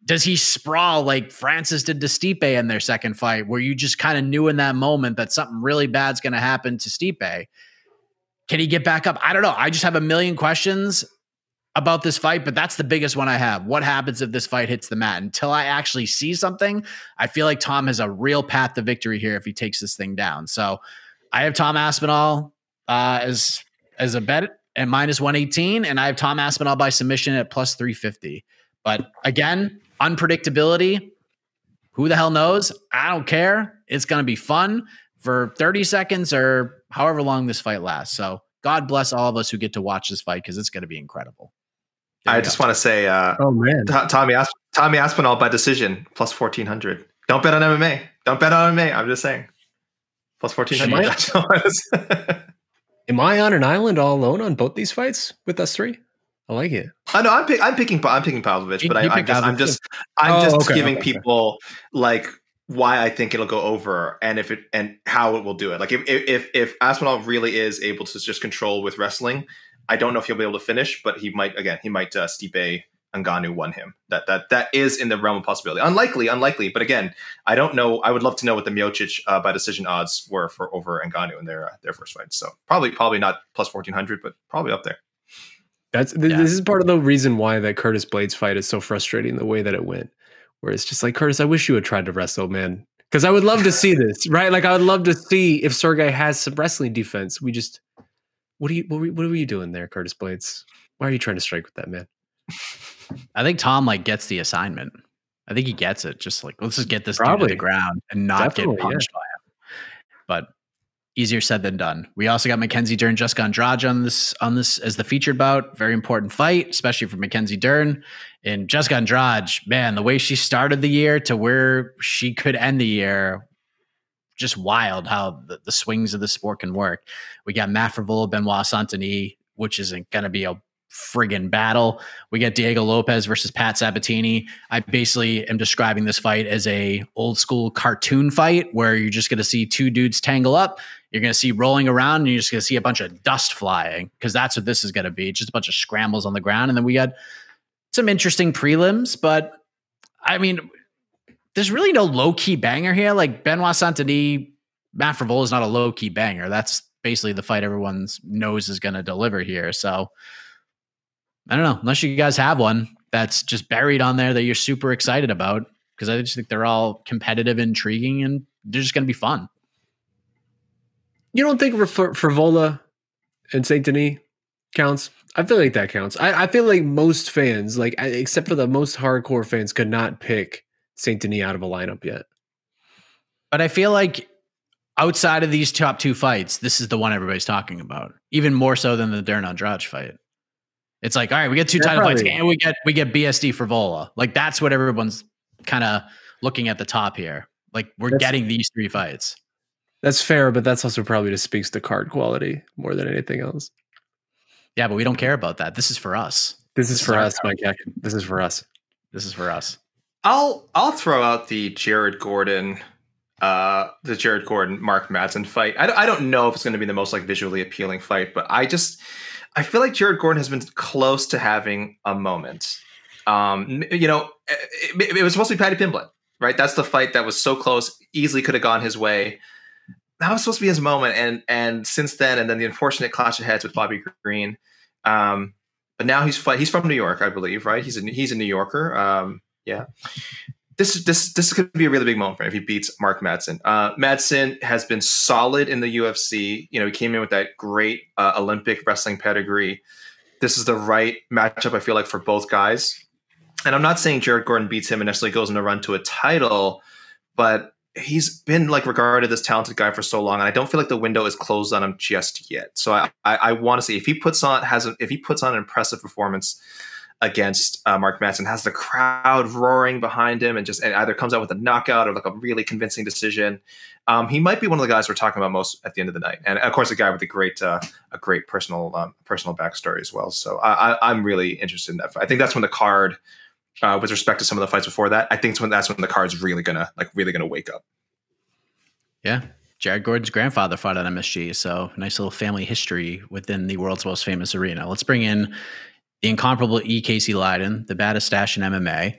Does he sprawl like Francis did to Stipe in their second fight, where you just kind of knew in that moment that something really bad's going to happen to Stipe? Can he get back up? I don't know. I just have a million questions about this fight, but that's the biggest one I have. What happens if this fight hits the mat? Until I actually see something, I feel like Tom has a real path to victory here if he takes this thing down. So I have Tom Aspinall uh, as as a bet at minus 118, and I have Tom Aspinall by submission at plus 350. But again, unpredictability. Who the hell knows? I don't care. It's going to be fun for 30 seconds or however long this fight lasts. So God bless all of us who get to watch this fight because it's going to be incredible. I just want to say, uh, Oh man. T- Tommy Asp- Tommy Aspinall by decision plus fourteen hundred. Don't bet on MMA. Don't bet on MMA. I'm just saying. Plus fourteen hundred. Am I on an island all alone on both these fights with us three? I like it. I know I'm, pick, I'm picking I'm picking Pavlovich, You- but I, you I pick guess I'm just I'm Oh, just okay, giving okay, okay. people like why I think it'll go over and if it and how it will do it. Like if if if Aspinall really is able to just control with wrestling, I don't know if he'll be able to finish, but he might again he might uh, Stipe Ngannou won him. That that that is in the realm of possibility. Unlikely, unlikely, but again, I don't know. I would love to know what the Miocic uh, by decision odds were for over Ngannou in their uh, their first fight. So probably probably not plus fourteen hundred, but probably up there. That's th- Yeah. this is part of the reason why that Curtis Blaydes fight is so frustrating the way that it went. Where it's just like Curtis, I wish you had tried to wrestle, man. Because I would love to see this, right? Like I would love to see if Sergey has some wrestling defense. We just, what are you, what were, what were you doing there, Curtis Blaydes? Why are you trying to strike with that man? I think Tom like gets the assignment. I think he gets it. Just like let's just get this dude to the ground and not Definitely, get yeah. punched by him. But easier said than done. We also got Mackenzie Dern, Jessica Andrade on this on this as the featured bout. Very important fight, especially for Mackenzie Dern. And Jessica Andrade, man, the way she started the year to where she could end the year, just wild how the, the swings of the sport can work. We got Matt Benoit Saint Denis, which isn't going to be a friggin' battle. We got Diego Lopes versus Pat Sabatini. I basically am describing this fight as a old school cartoon fight where you're just going to see two dudes tangle up. You're going to see rolling around and you're just going to see a bunch of dust flying because that's what this is going to be. Just a bunch of scrambles on the ground. And then we got some interesting prelims, but I mean, there's really no low key banger here. Like Benoit Saint Denis, Matt Frevola is not a low key banger. That's basically the fight everyone knows is going to deliver here. So I don't know, unless you guys have one that's just buried on there that you're super excited about, because I just think they're all competitive, intriguing, and they're just going to be fun. You don't think for Frevola and Saint Denis counts? I feel like that counts. I, I feel like most fans, like except for the most hardcore fans, could not pick Saint Denis out of a lineup yet. But I feel like outside of these top two fights, this is the one everybody's talking about, even more so than the Dern Andrade fight. It's like, all right, we get two Yeah, title fights, and we get we get BSD Frevola. Like that's what everyone's kind of looking at the top here. Like we're That's- getting these three fights. That's fair, but that's also probably just speaks to card quality more than anything else. Yeah, but we don't care about that. This is for us. This is This for is us, Mike. Akin. This is for us. This is for us. I'll I'll throw out the Jared Gordon, uh, the Jared Gordon Mark Madsen fight. I don't, I don't know if it's going to be the most like visually appealing fight, but I just I feel like Jared Gordon has been close to having a moment. Um, you know, it, it was supposed to be Paddy Pimblett, right? That's the fight that was so close, easily could have gone his way. That was supposed to be his moment, and and since then, and then the unfortunate clash of heads with Bobby Green. Um, but now he's. He's from New York, I believe, right? He's a he's a New Yorker. Um, yeah. This this this could be a really big moment for him if he beats Mark Madsen. Uh, Madsen has been solid in the UFC. You know, he came in with that great uh, Olympic wrestling pedigree. This is the right matchup. I feel like for both guys. And I'm not saying Jared Gordon beats him and necessarily goes on a run to a title, but he's been like regarded as talented guy for so long, and I don't feel like the window is closed on him just yet. So I I, I want to see if he puts on has a, if he puts on an impressive performance against uh, Mark Madsen, has the crowd roaring behind him, and just and either comes out with a knockout or like a really convincing decision. Um, he might be one of the guys we're talking about most at the end of the night, and of course, a guy with a great uh, a great personal um, personal backstory as well. So I, I, I'm really interested in that. I think that's when the card, uh, with respect to some of the fights before that, I think when that's when the card's really gonna like really gonna wake up. Yeah. Jared Gordon's grandfather fought at MSG, so nice little family history within the world's most famous arena. Let's bring in the incomparable E. Casey Leydon, the baddest stash in MMA.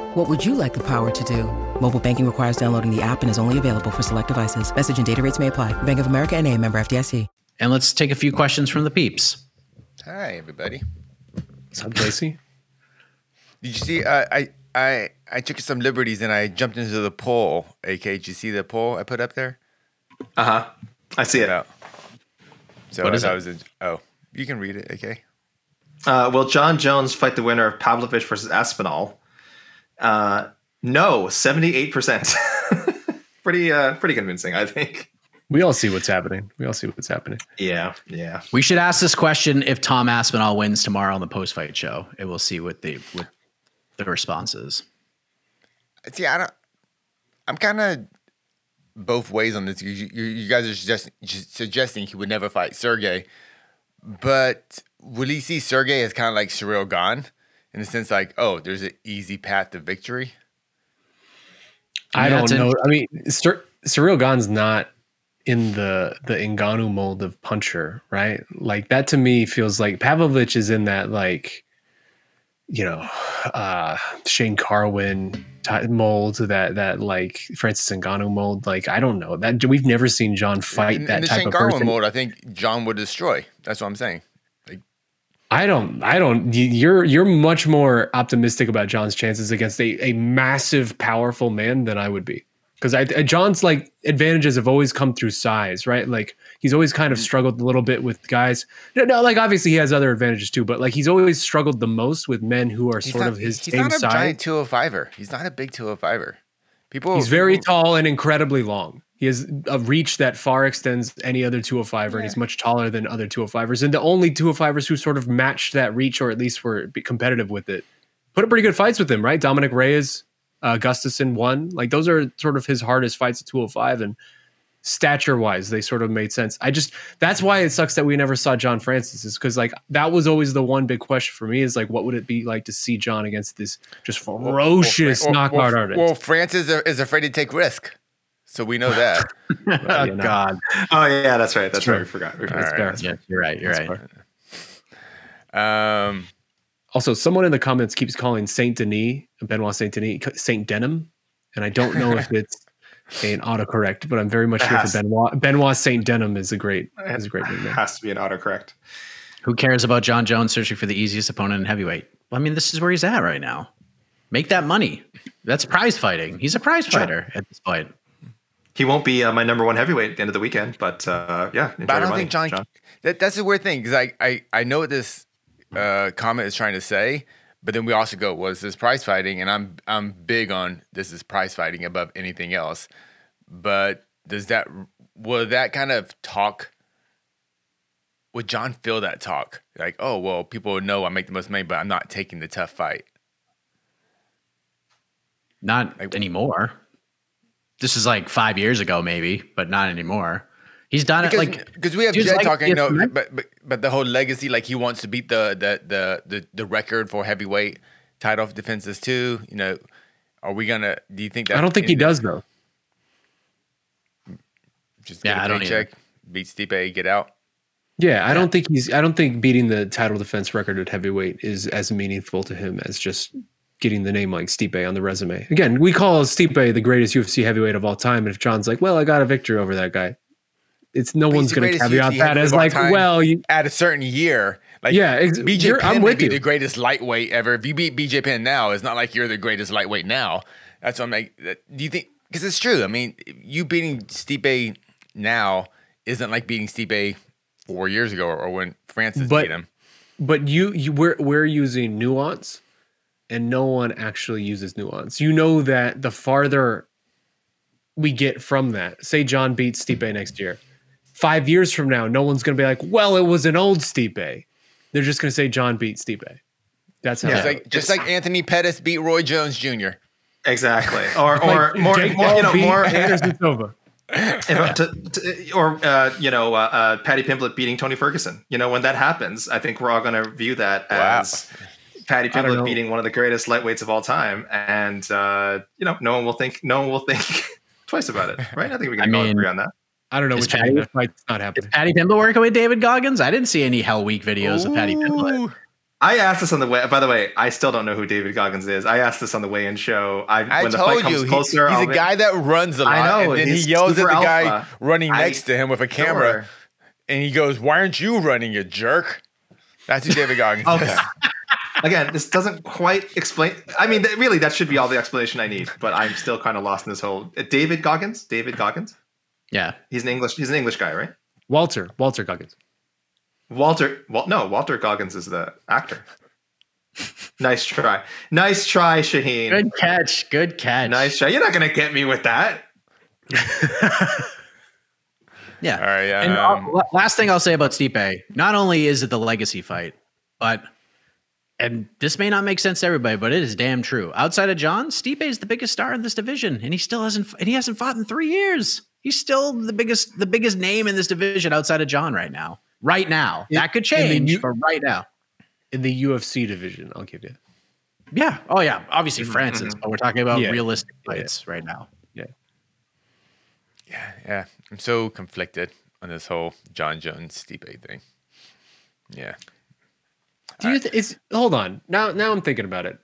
What would you like the power to do? Mobile banking requires downloading the app and is only available for select devices. Message and data rates may apply. Bank of America and a member FDIC. And let's take a few questions from the peeps. Hi, everybody. What's up, Lacey? Did you see? Uh, I I I took some liberties and I jumped into the poll. AK, did you see the poll I put up there? Uh huh. I see it. Yeah. So What is that it? was a, oh, you can read it. Okay. Uh, will Jon Jones fight the winner of Pavlovich versus Aspinall? Uh, no, seventy-eight percent. Pretty, uh, pretty convincing, I think. We all see what's happening. We all see what's happening. Yeah, yeah. We should ask this question if Tom Aspinall wins tomorrow on the post fight show. And we'll see what the what the response is. See, I don't. I'm kind of both ways on this. You, you, you guys are just, just suggesting he would never fight Sergey, but will he see Sergey as kind of like Ciryl Gane in the sense like, oh, there's an easy path to victory? I Yeah, don't know. I mean, Sur- Ciryl Gane's not in the the Ngannou mold of puncher, right? Like that to me feels like Pavlovich is in that like, you know, uh Shane Carwin ty- mold, that that like Francis Ngannou mold. Like I don't know that we've never seen Jon fight in, that in the type Shane of Carwin person. mode, I think Jon would destroy. That's what I'm saying. I don't. I don't. You're you're much more optimistic about Jon's chances against a, a massive, powerful man than I would be. Because I, Jon's like advantages have always come through size, right? Like he's always kind of Mm. struggled a little bit with guys. No, no, like obviously he has other advantages too, but like he's always struggled the most with men who are He's sort not, of his he's same not a size. giant 205er. He's not a big 205er. People. He's very people- tall and incredibly long. He has a reach that far extends any other 205er, and he's much taller than other 205ers. And the only 205ers who sort of matched that reach, or at least were competitive with it, put up pretty good fights with him, right? Dominick Reyes, uh, Gustafsson won. Like those are sort of his hardest fights at 205, and stature wise, they sort of made sense. I just that's why it sucks that we never saw Jon Francis, is because like that was always the one big question for me is like, what would it be like to see Jon against this just ferocious well, knockout well, artist? Well, Francis is, is afraid to take risk, so we know that. oh you know. God. Oh yeah, that's right. That's True. right. We forgot. We forgot. All right. Yeah, you're right. You're right. Um, Also, someone in the comments keeps calling Saint Denis, Benoit Saint Denis, Saint Denim, and I don't know if it's an autocorrect, but I'm very much It here for Benoit. Benoit Saint Denim is a great, is a great It has to be an autocorrect. Who cares about Jon Jones searching for the easiest opponent in heavyweight? Well, I mean, this is where he's at right now. Make that money. That's prize fighting. He's a prize fighter at this point. He won't be uh, my number one heavyweight at the end of the weekend, but uh, yeah. enjoy but I don't money, think Jon. That, that's the weird thing because I, I I know what this uh, comment is trying to say, but then we also go, "Was this prize fighting?" And I'm I'm big on this is prize fighting above anything else. But does that will that kind of talk? Would Jon feel that talk like, oh well, people know I make the most money, but I'm not taking the tough fight? Not Like- anymore. This is like five years ago, maybe, but not anymore. He's done it like because we have dude's Jed like talking, no, ESPN. but, but but the whole legacy, like he wants to beat the the the the, the record for heavyweight title defenses too. You know, are we gonna? Do you think that? I don't think he does though. Just get Yeah, a I don't paycheck, beat Stipe, get out. Yeah, I don't think he's. I don't think beating the title defense record at heavyweight is as meaningful to him as just getting the name like Stipe on the resume. Again, we call Stipe the greatest UFC heavyweight of all time. And if Jon's like, "Well, I got a victory over that guy," it's no But one's going to caveat UFC that as like, "Well, you, At a certain year, like Yeah, ex- BJ Penn I'm with be you. the greatest lightweight ever. If you beat BJ Penn now, it's not like you're the greatest lightweight now. That's what I'm like. Do you think? Because it's true. I mean, you beating Stipe now isn't like beating Stipe four years ago, or when Francis But- beat him. But you, you we're we're using nuance, and no one actually uses nuance. You know that the farther we get from that, say Jon beats Stipe next year, five years from now, no one's gonna be like, "Well, it was an old Stipe." They're just gonna say Jon beat Stipe. That's how. Just it like just like Anthony Pettis beat Roy Jones Jr. Exactly. Or or Like more, Jake more you know more Anderson Silva. if, to, to, or uh, you know uh, uh, Paddy Pimblett beating Tony Ferguson. You know when that happens, I think we're all going to view that Wow. as Paddy I. Pimblett beating one of the greatest lightweights of all time, and uh, you know no one will think no one will think twice about it, right? I think we I can all mean- agree on that. I don't know Is which Paddy- that fight's not happening. Is Paddy Pimble working with David Goggins? I didn't see any Hell Week videos of Paddy Pimble. Ooh. I asked this on the way. By the way, I still don't know who David Goggins is. I asked this on the weigh-in show. I, I when the fight told comes you closer, he's I'll a be- guy that runs a lot, I know, and then he yells at the super guy alpha. running I- next to him with a camera, Sure. and he goes, "Why aren't you running, you jerk?" That's who David Goggins Okay. is. Again, this doesn't quite explain. I mean, th- really, that should be all the explanation I need. But I'm still kind of lost in this whole uh, David Goggins. David Goggins. Yeah. He's an English. He's an English guy, right? Walter, Walter Goggins. Walter. Well, no, Walter Goggins is the actor. nice try. Nice try, Shaheen. Good catch. Good catch. Nice try. You're not gonna get me with that. Yeah. All right, And um, uh, last thing I'll say about Stipe, not only is it the legacy fight, but and this may not make sense to everybody, but it is damn true. Outside of Jon, Stipe is the biggest star in this division, and he still hasn't and he hasn't fought in three years. He's still the biggest the biggest name in this division outside of Jon right now. Right now, In- that could change, but right now, In the UFC division, I'll give you. yeah. Oh yeah, obviously mm-hmm. Francis, mm-hmm. but we're talking about Yeah. realistic Yeah. fights right now. Yeah. Yeah, yeah. I'm so conflicted on this whole Jon Jones Stipe thing. Yeah, Do you? Th- is hold on. Now, now I'm thinking about it.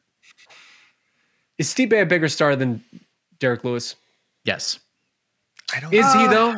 Is Stipe a bigger star than Derrick Lewis? Yes. I don't. Is he Uh, though?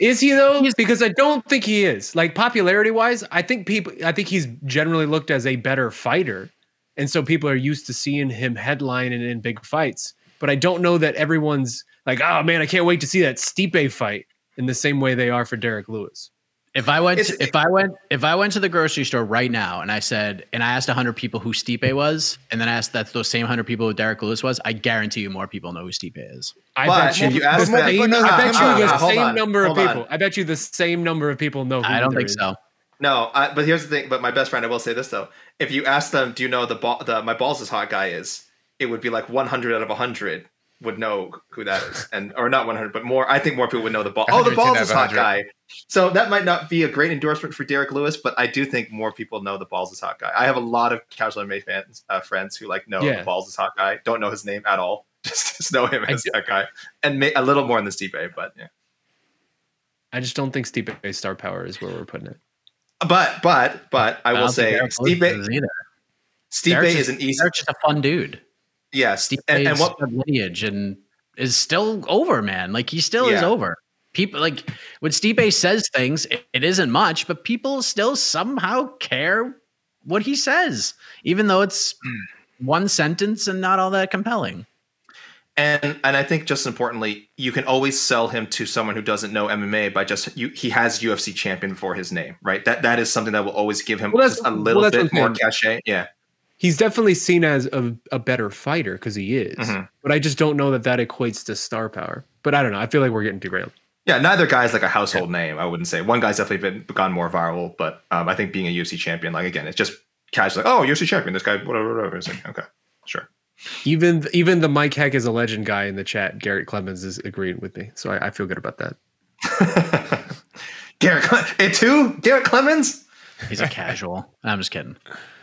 Is he though? Because I don't think he is. Like popularity wise, I think people. I think he's generally looked as a better fighter, and so people are used to seeing him headlining in big fights. But I don't know that everyone's like, oh man, I can't wait to see that Stipe fight in the same way they are for Derrick Lewis. If I went, to, if I went, if I went to the grocery store right now and I said, and I asked hundred people who Stipe was, and then I asked that those same hundred people who Derrick Lewis was, I guarantee you more people know who Stipe is. I But bet you. if you ask the them- same- Ah, I bet you the hold same on, number of hold on. people. I bet you the same number of people know. Who I don't think is. so. No, I, but here's the thing. But my best friend, I will say this though: if you ask them, "Do you know the ball? The my balls is hot guy is?" It would be like 100 out of 100 would know who that is, and or not 100, but more. I think more people would know the ball. Oh, the 110 balls is hot 100. guy. So that might not be a great endorsement for Derrick Lewis, but I do think more people know the balls is hot guy. I have a lot of casual MMA fans, uh, friends who like know Yeah. the balls is hot guy. Don't know his name at all. Just, just know him as that guy, and may, a little more in the Stipe, but yeah. I just don't think Stipe's star power is where we're putting it. But but but I will say Stipe. Stipe is an easy Derrick's just a fun dude. Yes, and, and what lineage and is still over, man. Like he still is over. People like when Stipe says things, it, it isn't much, but people still somehow care what he says, even though it's Hmm. one sentence and not all that compelling. And and I think just importantly, you can always sell him to someone who doesn't know MMA by just you, he has UFC champion for his name, right? That that is something that will always give him Well, just a little well, bit more cachet. Yeah, He's definitely seen as a, a better fighter because he is, Mhm. but I just don't know that that equates to star power. But I don't know. I feel like we're getting derailed. yeah. Neither guy's like a household name. I wouldn't say one guy's definitely been gone more viral, but um, I think being a UFC champion, like again, it's just casual. Like, oh, UFC champion. This guy, whatever, whatever. It's like, okay, sure. Even even the Mike Heck is a legend guy in the chat, Garrett Clemens is agreeing with me, so I, I feel good about that. Garrett, Cle- it too. Garrett Clemens. He's a casual. I'm just kidding.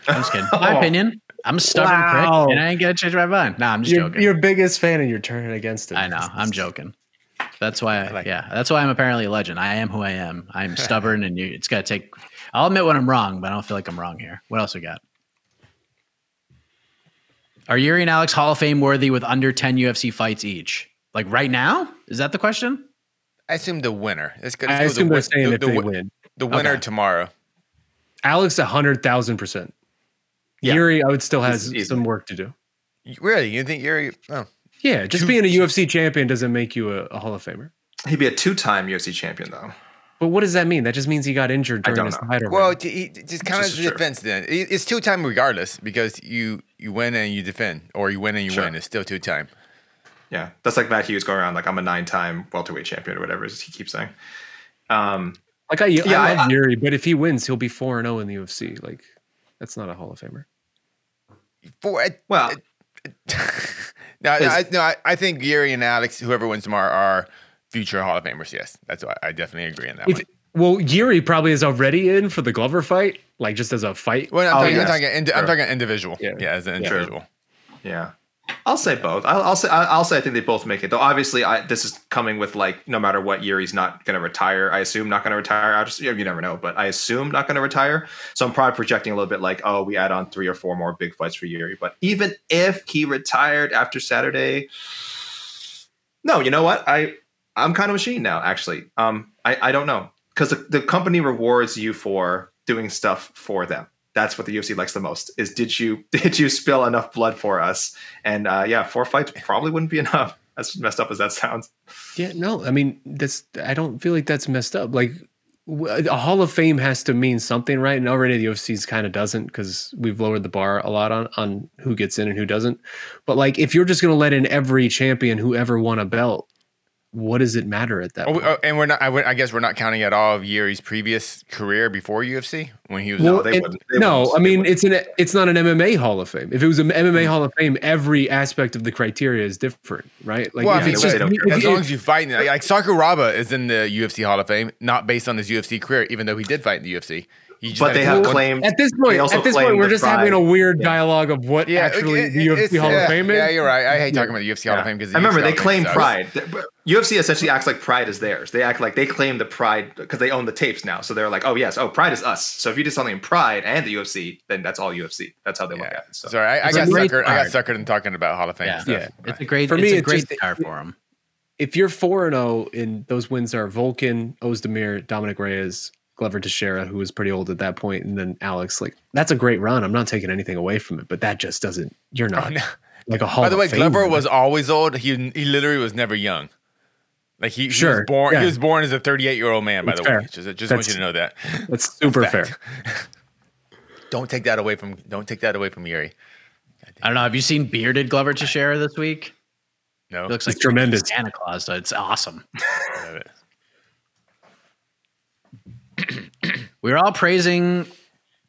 I'm just kidding. My Oh. opinion. I'm a stubborn Wow. prick, and I ain't gonna change my mind. Nah, I'm just You're joking. your biggest fan, and you're turning against it. I know. I'm joking. That's why. I, like yeah, that's why I'm apparently a legend. I am who I am. I'm stubborn, and you, it's gotta take. I'll admit when I'm wrong, but I don't feel like I'm wrong here. What else we got? Are Yuri and Alex Hall of Fame worthy with under 10 UFC fights each? Like right now? Is that the question? I assume the winner. Let's go, I assume the, they're saying the, if the, they win. the winner Okay. tomorrow. Alex, a hundred thousand percent. Yeah. Yuri, I would still has Easy. some work to do. Really? You think you're? Oh, Yeah, just Two- being a UFC champion doesn't make you a, a Hall of Famer. He'd be a two-time UFC champion though. But what does that mean? That just means he got injured during don't his title. Well, reign. t- he- just kind of This defense then. It- It's two time regardless because you you win and you defend, or you win and you Sure. win. It's still two time. Yeah, that's like Matt Hughes going around like I'm a nine-time welterweight champion or whatever he keeps saying. Um, like I, yeah, I love I- Yuri, but if he wins, he'll be four and zero in the UFC. Like that's not a Hall of Famer. For uh, well, no, Is- I, no, I, I think Yuri and Alex, whoever wins tomorrow, are future Hall of Famers. Yes, that's why I definitely agree on that If, one. well, Yuri probably is already in for the Glover fight, like just as a fight. Well, I'm Oh, talking, yes. I'm talking, indi- I'm talking individual. Yeah. Yeah, as an Yeah. individual. yeah, I'll say both. I'll, I'll say I'll say I think they both make it. Though obviously, I, this is coming with like no matter what, year he's not going to retire. I assume not going to retire. I just you never know, but I assume not going to retire. So I'm probably projecting a little bit like, oh, we add on three or four more big fights for Yuri. But even if he retired after Saturday, no, you know what? I I'm kind of machine now. Actually, um, I I don't know because the, the company rewards you for doing stuff for them. That's what the UFC likes the most. Is did you did you spill enough blood for us? And uh, yeah, four fights probably wouldn't be enough. As messed up as that sounds. Yeah, no, I mean that's. I don't feel like that's messed up. Like a Hall of Fame has to mean something, right? And already the UFC's kind of doesn't because we've lowered the bar a lot on on who gets in and who doesn't. But like, if you're just going to let in every champion who ever won a belt, what does it matter at that? Oh, point? oh, and we're not. I, I guess we're not counting at all of Yuri's previous career before UFC when he was. Well, they and- wouldn't. They no, wouldn't. I mean it's an it's not an MMA Hall of Fame. If it was an MMA mm-hmm. Hall of Fame, every aspect of the criteria is different, right? Like well, if it's they just don't if as long as you fight, in like, like Sakuraba is in the UFC Hall of Fame, not based on his UFC career, even though he did fight in the UFC. He just But they have one- claimed at this point, at this point, we're the just having a weird Yeah. dialogue of what Yeah, actually it- the it- UFC Hall yeah, of Fame is. Yeah, you're right. I hate talking about the UFC Hall of Fame because I remember they claim pride. UFC essentially acts like pride is theirs. They act like they claim the pride because they own the tapes now. So they're like, oh yes, oh pride is us. So if you did something in pride and the UFC, then that's all UFC. That's how they look at it. So. Sorry, I, I It's a got great suckered. I got card. suckered in talking about Hall of Fame Yeah. stuff. Yeah. It's a great For for me, it's a great just- start for him. if you're four and oh zero, and those wins are Volkan, Ozdemir, Dominick Reyes, Glover Teixeira, who was pretty old at that point, and then Alex. Like that's a great run. I'm not taking anything away from it, but that just doesn't. You're oh, not Oh, no. like a Hall. By the of way, Glover Famer. was always old. He he literally was never young. Like he, he was born. yeah. He was born as a 38 year old man. By That's the way, just, just want you to know that. that's super Fact. fair. Don't take that away from. Don't take that away from Yuri. I don't know. Have you seen bearded Glover Teixeira this week? No, He looks It's like tremendous. Santa Claus. So it's awesome. I love it. We were all praising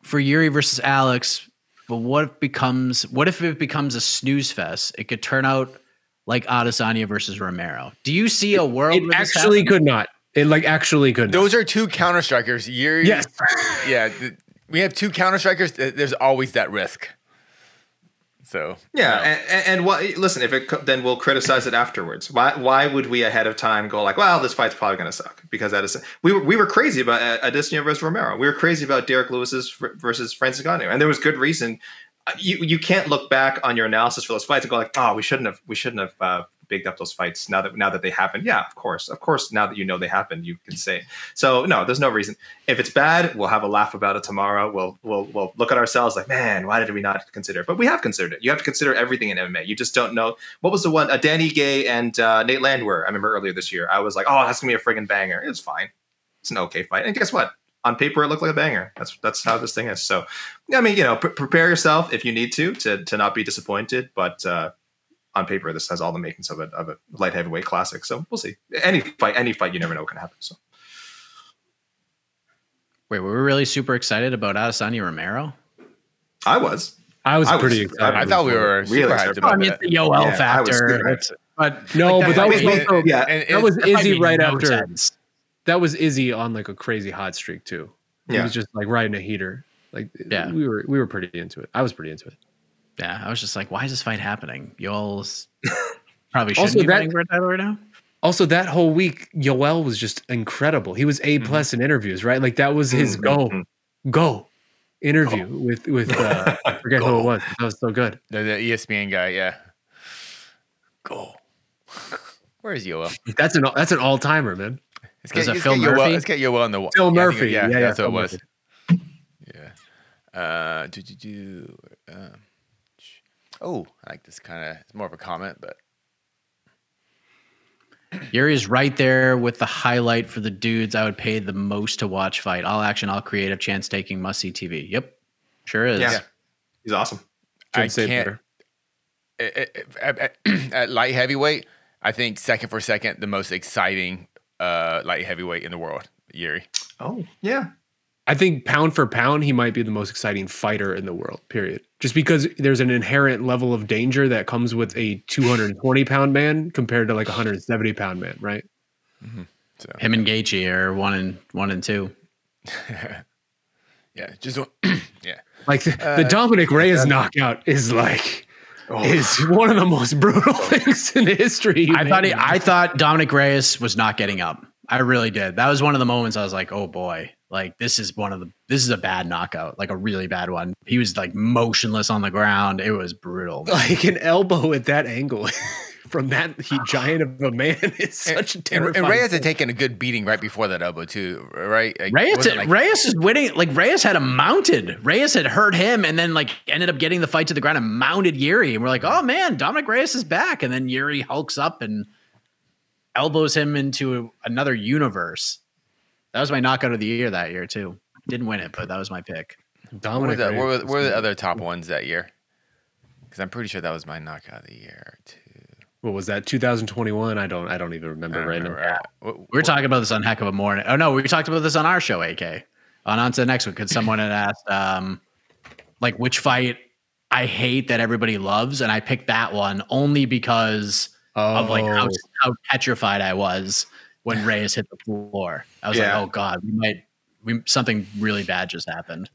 for Yuri versus Alex, but what if becomes what if it becomes a snooze fest? It could turn out like Adesanya versus Romero. Do you see a world It where actually happens? could not. It like actually could. not. Those are two counter strikers. Yuri. Yes. Yeah. th- we have two counter strikers. th- There's always that risk. So Yeah, no. and, and, and what? Listen, if it then we'll criticize it afterwards. Why? Why would we ahead of time go like, well, this fight's probably going to suck because that is we were we were crazy about uh, Adesanya versus Romero. We were crazy about Derrick Lewis's versus Francis Ngannou, and there was good reason. Uh, You you can't look back on your analysis for those fights and go like, oh, we shouldn't have we shouldn't have uh, bigged up those fights now that now that they happened. Yeah, of course, of course. Now that you know they happened, you can say so. No, there's no reason. If it's bad, we'll have a laugh about it tomorrow. We'll we'll we'll look at ourselves like, man, why did we not consider it? But we have considered it. You have to consider everything in MMA. You just don't know what was the one. Uh, Dan Ige and uh, Nate Landwehr. I remember earlier this year. I was like, oh, that's gonna be a friggin' banger. It's fine. It's an okay fight. And guess what? On paper, it looked like a banger. That's that's how this thing is. So, I mean, you know, pre- prepare yourself if you need to to to not be disappointed. But uh, on paper, this has all the makings of a of a light heavyweight classic. So we'll see. Any fight, any fight, you never know what can happen. So. Wait, were we really super excited about Adesanya Romero? I was. I was I was- pretty excited. I thought we were Really super excited hyped I about mean, that. it's the Yoel Yeah, factor. super hyped. It's- but No, like, but that was made- also yeah, yeah, and that was Izzy right no after. sense. That was Izzy on like a crazy hot streak too. He Yeah. was just like riding a heater. Like Yeah. we were we were pretty into it. I was pretty into it. Yeah, I was just like, why is this fight happening? Yoel's probably shouldn't Also, be that- fighting for a title right now. Also, that whole week, Yoel was just incredible. He was A plus in interviews, right? Like that was his Mhm, go, mhm. go interview with with uh, I forget who it was. That was so good. The, the ESPN guy, yeah. Go. Where is Yoel? That's an that's an all timer, man. Let's Was get, let's Phil get Yoel. Let's get Yoel on the wa- Phil yeah, I think- Murphy. Yeah, Yeah, yeah, that's what Phil it was. Murphy. Yeah. Uh, do do do. Um, sh- oh, I like this kind of. It's more of a comment, but Yuri is right there with the highlight for the dudes I would pay the most to watch fight. All action, all creative, chance taking, must see TV. Yep, sure is. Yeah. He's awesome. I Couldn't say can't. better. At, at- at light heavyweight, I think second for second, the most exciting uh, light heavyweight in the world, Yuri. Oh, yeah. I think pound for pound, he might be the most exciting fighter in the world, period. Just because there's an inherent level of danger that comes with a 220 pound man compared to like a 170 pound man, right? Mm-hmm. So Him and Gaethje are one and one and two. yeah, just yeah. Like the, the uh, Dominick Reyes knockout is like oh. is one of the most brutal oh. things in history. I thought he. I thought Dominick Reyes was not getting up. I really did. That was one of the moments I was like, oh boy, like this is one of the this is a bad knockout, like a really bad one. He was like motionless on the ground. It was brutal. like an elbow at that angle from that he giant of a man is such a And, terrifying. and Reyes had thing. taken a good beating right before that elbow too, right? Like, Reyes, like- Reyes is winning. Like Reyes had him mounted. Reyes had hurt him, and then like ended up getting the fight to the ground and mounted Yuri. And we're like, oh man, Dominick Reyes is back. And then Yuri hulks up and elbows him into another universe. That was my knockout of the year that year too. Didn't win it, but that was my pick. What were Dominick the, what were, what were the other top ones that year? Because I'm pretty sure that was my knockout of the year too. What was that? 2021. I don't. I don't even I remember don't right remember. now. Uh, what- We were talking about this on Heck of a Morning. Oh no, we talked about this on our show, AK. On on to the next one. Because someone had asked, um, like which fight I hate that everybody loves, and I picked that one only because of like how, Oh. how petrified I was when Reyes hit the floor. I was Yeah. like, oh god, we might, we something really bad just happened.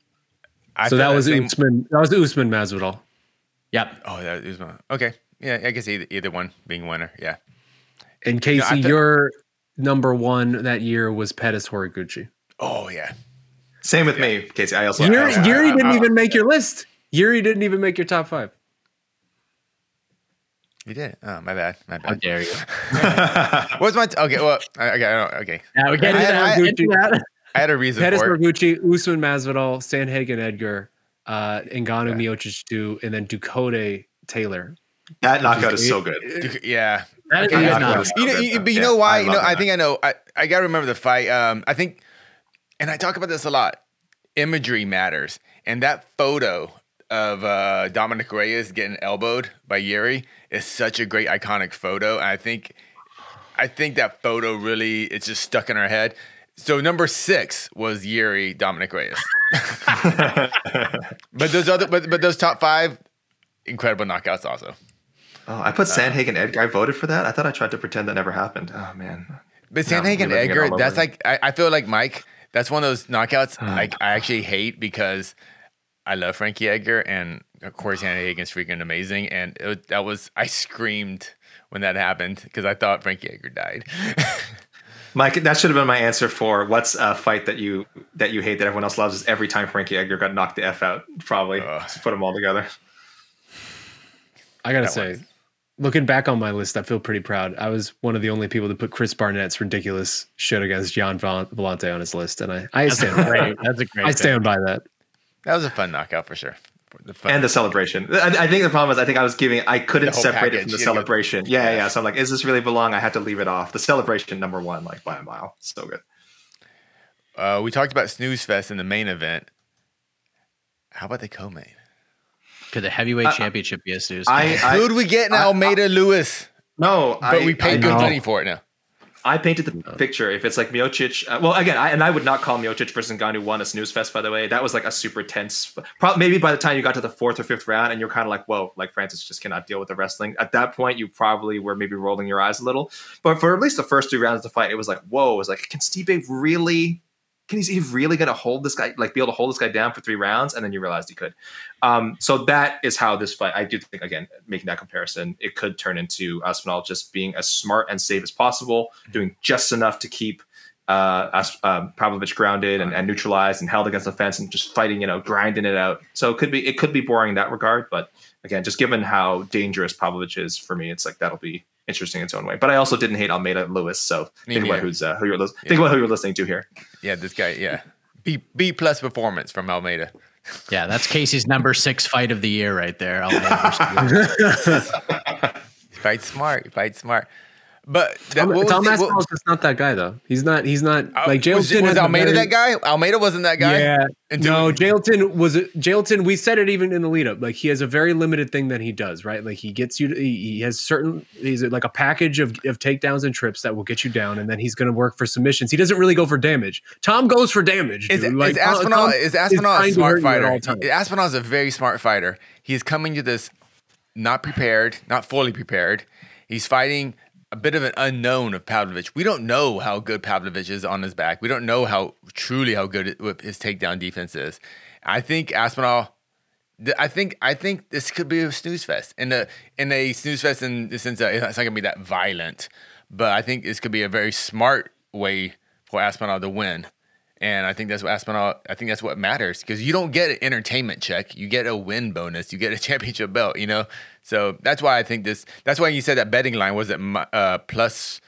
I so that was same- Usman. That was Usman Masvidal. Yep. Oh, that was my okay. Yeah, I guess either, either one being winner. Yeah. And Casey, I thi- your number one that year was Pettis Horiguchi. Oh yeah. Same with me, Casey. I also. I Yuri, Yuri I- didn't I- even make your list. Yuri didn't even make your top five. You did. Oh, my bad. My How dare you? What's my t- okay? Well, okay, I don't, okay. Yeah, we get I- into that. I- we get. I had a reason Pettis for it. Horiguchi, Usman Masvidal, Sandhagen Edgar, uh, Ngannou Miocic, Du, and then Ducote Taylor. that knockout is so good. Yeah. That is Okay, a good yeah, knockout. You know, you, but you yeah, know why? I You know, I that. think I know. I, I gotta remember the fight. Um, I think, and I talk about this a lot. Imagery matters, and that photo of uh, Dominick Reyes getting elbowed by Yuri is such a great iconic photo. And I think, I think that photo really it's just stuck in our head. So number six was Yuri Dominic Reyes, but those other, but but those top five, incredible knockouts also. Oh, I put Sandhagen Edgar. I voted for that. I thought I tried to pretend that never happened. Oh man. But Now Sandhagen Edgar, that's like I, I feel like Mike. That's one of those knockouts like I actually hate because I love Frankie Edgar and uh, of course Sandhagen's freaking amazing. And it, that was I screamed when that happened because I thought Frankie Edgar died. Mike, that should have been my answer for what's a fight that you that you hate that everyone else loves is every time Frankie Edgar got knocked the f out. Probably Ugh. Just put them all together. I gotta That say, was- looking back on my list, I feel pretty proud. I was one of the only people to put Chris Barnett's ridiculous shit against Gian Val- Villante on his list, and I, I stand, by that. That's a great. I stand by that. That was a fun knockout for sure. The fun, And the celebration. I, I think the problem is I think I was giving I couldn't The whole separate it from the You gotta go- celebration. Yeah, yeah, So I'm like, is this really belong? I had to leave it off. The celebration number one, like by a mile. So good. uh, we talked about Snooze Fest in the main event. How about the co-main? Could the heavyweight Uh, championship be a snooze? I, I Who do we get in I- Almeida Lewis? no, But I, we paid I good know. money for it now. I painted the picture. If it's like Miocic, uh, well, again, I, and I would not call Miocic versus Ngannou one a snooze fest. By the way, that was like a super tense. Probably maybe by the time you got to the fourth or fifth round, and you're kind of like, whoa, like Francis just cannot deal with the wrestling. At that point, you probably were maybe rolling your eyes a little. But for at least the first two rounds of the fight, it was like, whoa, it was like, can Stipe really? Can he, is he really going to hold this guy, like be able to hold this guy down for three rounds? And then you realized he could. Um, so that is how this fight, I do think, again, making that comparison, it could turn into Aspinall just being as smart and safe as possible, doing just enough to keep uh, As- uh, Pavlovich grounded and, and neutralized and held against the fence and just fighting, you know, grinding it out. So it could be it could be boring in that regard, but again, just given how dangerous Pavlovich is for me, it's like that'll be interesting in its own way. But I also didn't hate Almeida Lewis, so Me think about who's uh, who you're lis- think about who you're listening to here. Yeah, this guy. Yeah, B B plus performance from Almeida. yeah, that's Casey's number six fight of the year right there. Almeida. Fight smart. Fight smart. But that, Tom, was Tom Aspinall's just not that guy though. He's not. He's not uh, like Jailton. was has a Almeida very- that guy? Almeida wasn't that guy. Yeah. Until- no, Jailton was Jailton. We said it even in the lead up. Like he has a very limited thing that he does, right? Like he gets you. To, he, he has certain. He's like a package of, of takedowns and trips that will get you down, and then he's going to work for submissions. He doesn't really go for damage. Tom goes for damage. Is, dude. is Like, Tom- Aspinall Tom is Aspinall trying a smart fighter? Aspinall is a very smart fighter. He's coming to this not prepared, not fully prepared. He's fighting a bit of an unknown of Pavlovich. We don't know how good Pavlovich is on his back. We don't know how truly how good his takedown defense is. I think Aspinall. I think I think this could be a snooze fest in a in a snooze fest in the sense that it's not gonna be that violent, but I think this could be a very smart way for Aspinall to win. And I think that's what Aspinall. I think that's what matters because you don't get an entertainment check. You get a win bonus. You get a championship belt. You know, so that's why I think this. That's why you said that betting line was it uh, plus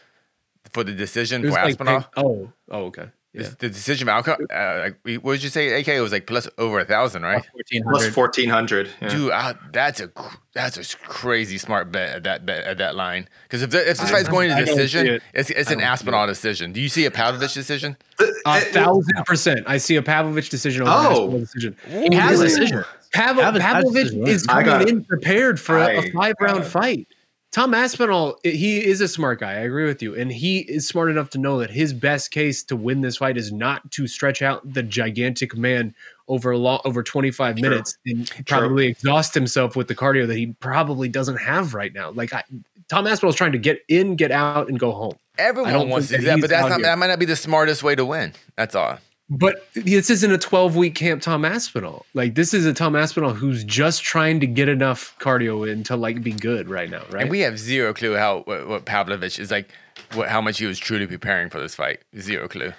for the decision for like Aspinall. pay- oh, oh, okay. Yeah. The decision outcome. Uh, like, what did you say? AK it was like plus over a thousand, right? Plus fourteen hundred. Yeah. Dude, uh, that's a that's a crazy smart bet at that bet at that line. Because if, the, if this fight's going to I don't see decision, it. it's it's an Aspinall decision. Do you see a Pavlovich decision? A thousand percent. I see a Pavlovich decision over Oh. Aspinall decision. He has a decision. Pav- Pav- Pavlovich Pavlovich is coming in prepared for a, I five round fight. Tom Aspinall, he is a smart guy. I agree with you, and he is smart enough to know that his best case to win this fight is not to stretch out the gigantic man over long, over twenty five True. minutes and probably exhaust himself with the cardio that he probably doesn't have right now. Like I, Tom Aspinall is trying to get in, get out, and go home. I Everyone don't wants to do that that, but that's not, that might not be the smartest way to win. That's all. But this isn't a 12 week camp Tom Aspinall. Like this is a Tom Aspinall who's just trying to get enough cardio in to like be good right now, right? And we have zero clue how what, what Pavlovich is like, what, how much he was truly preparing for this fight. Zero clue.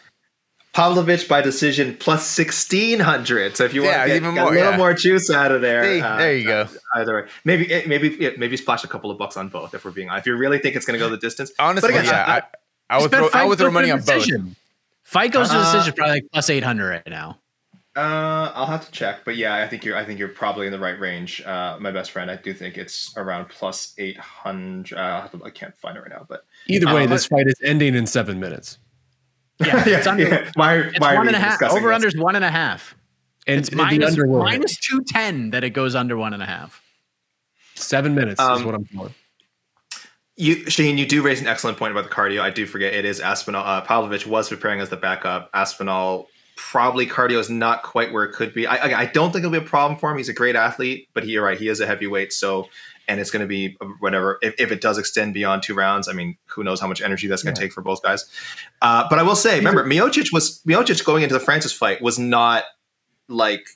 Pavlovich by decision plus sixteen hundred. So if you want Yeah, to get, even get more, a little yeah. more juice out of there, See, uh, there you go. Either way, maybe eh, maybe maybe splash a couple of bucks on both if we're being honest. If you really think it's going to go the distance, Honestly, again, yeah, I- I, I would throw, I would throw money on both. Decision. Fight goes to Uh, decision, probably like plus eight hundred right now. Uh, I'll have to check, but yeah, I think you're. I think you're probably in the right range. Uh, my best friend, I do think it's around plus eight hundred. Uh, I'll have to- I can't find it right now, but Either way, Uh, this fight is ending in seven minutes. Yeah, it's under. yeah. Why, It's why are one we and a half. discussing Over this? under is one and a half. And It's the minus, under will hit. minus two ten that it goes under one and a half. seven minutes is Um, what I'm feeling. You, Shane, you do raise an excellent point about the cardio. I do forget it is Aspinall. Uh, Pavlovich was preparing as the backup. Aspinall probably cardio is not quite where it could be. I, I, don't think it'll be a problem for him. He's a great athlete, but he, you're right. He is a heavyweight. So, and it's going to be whatever. If, if it does extend beyond two rounds, I mean, who knows how much energy that's going to take for both guys. Uh, but I will say, remember, Miocic was Miocic going into the Francis fight was not like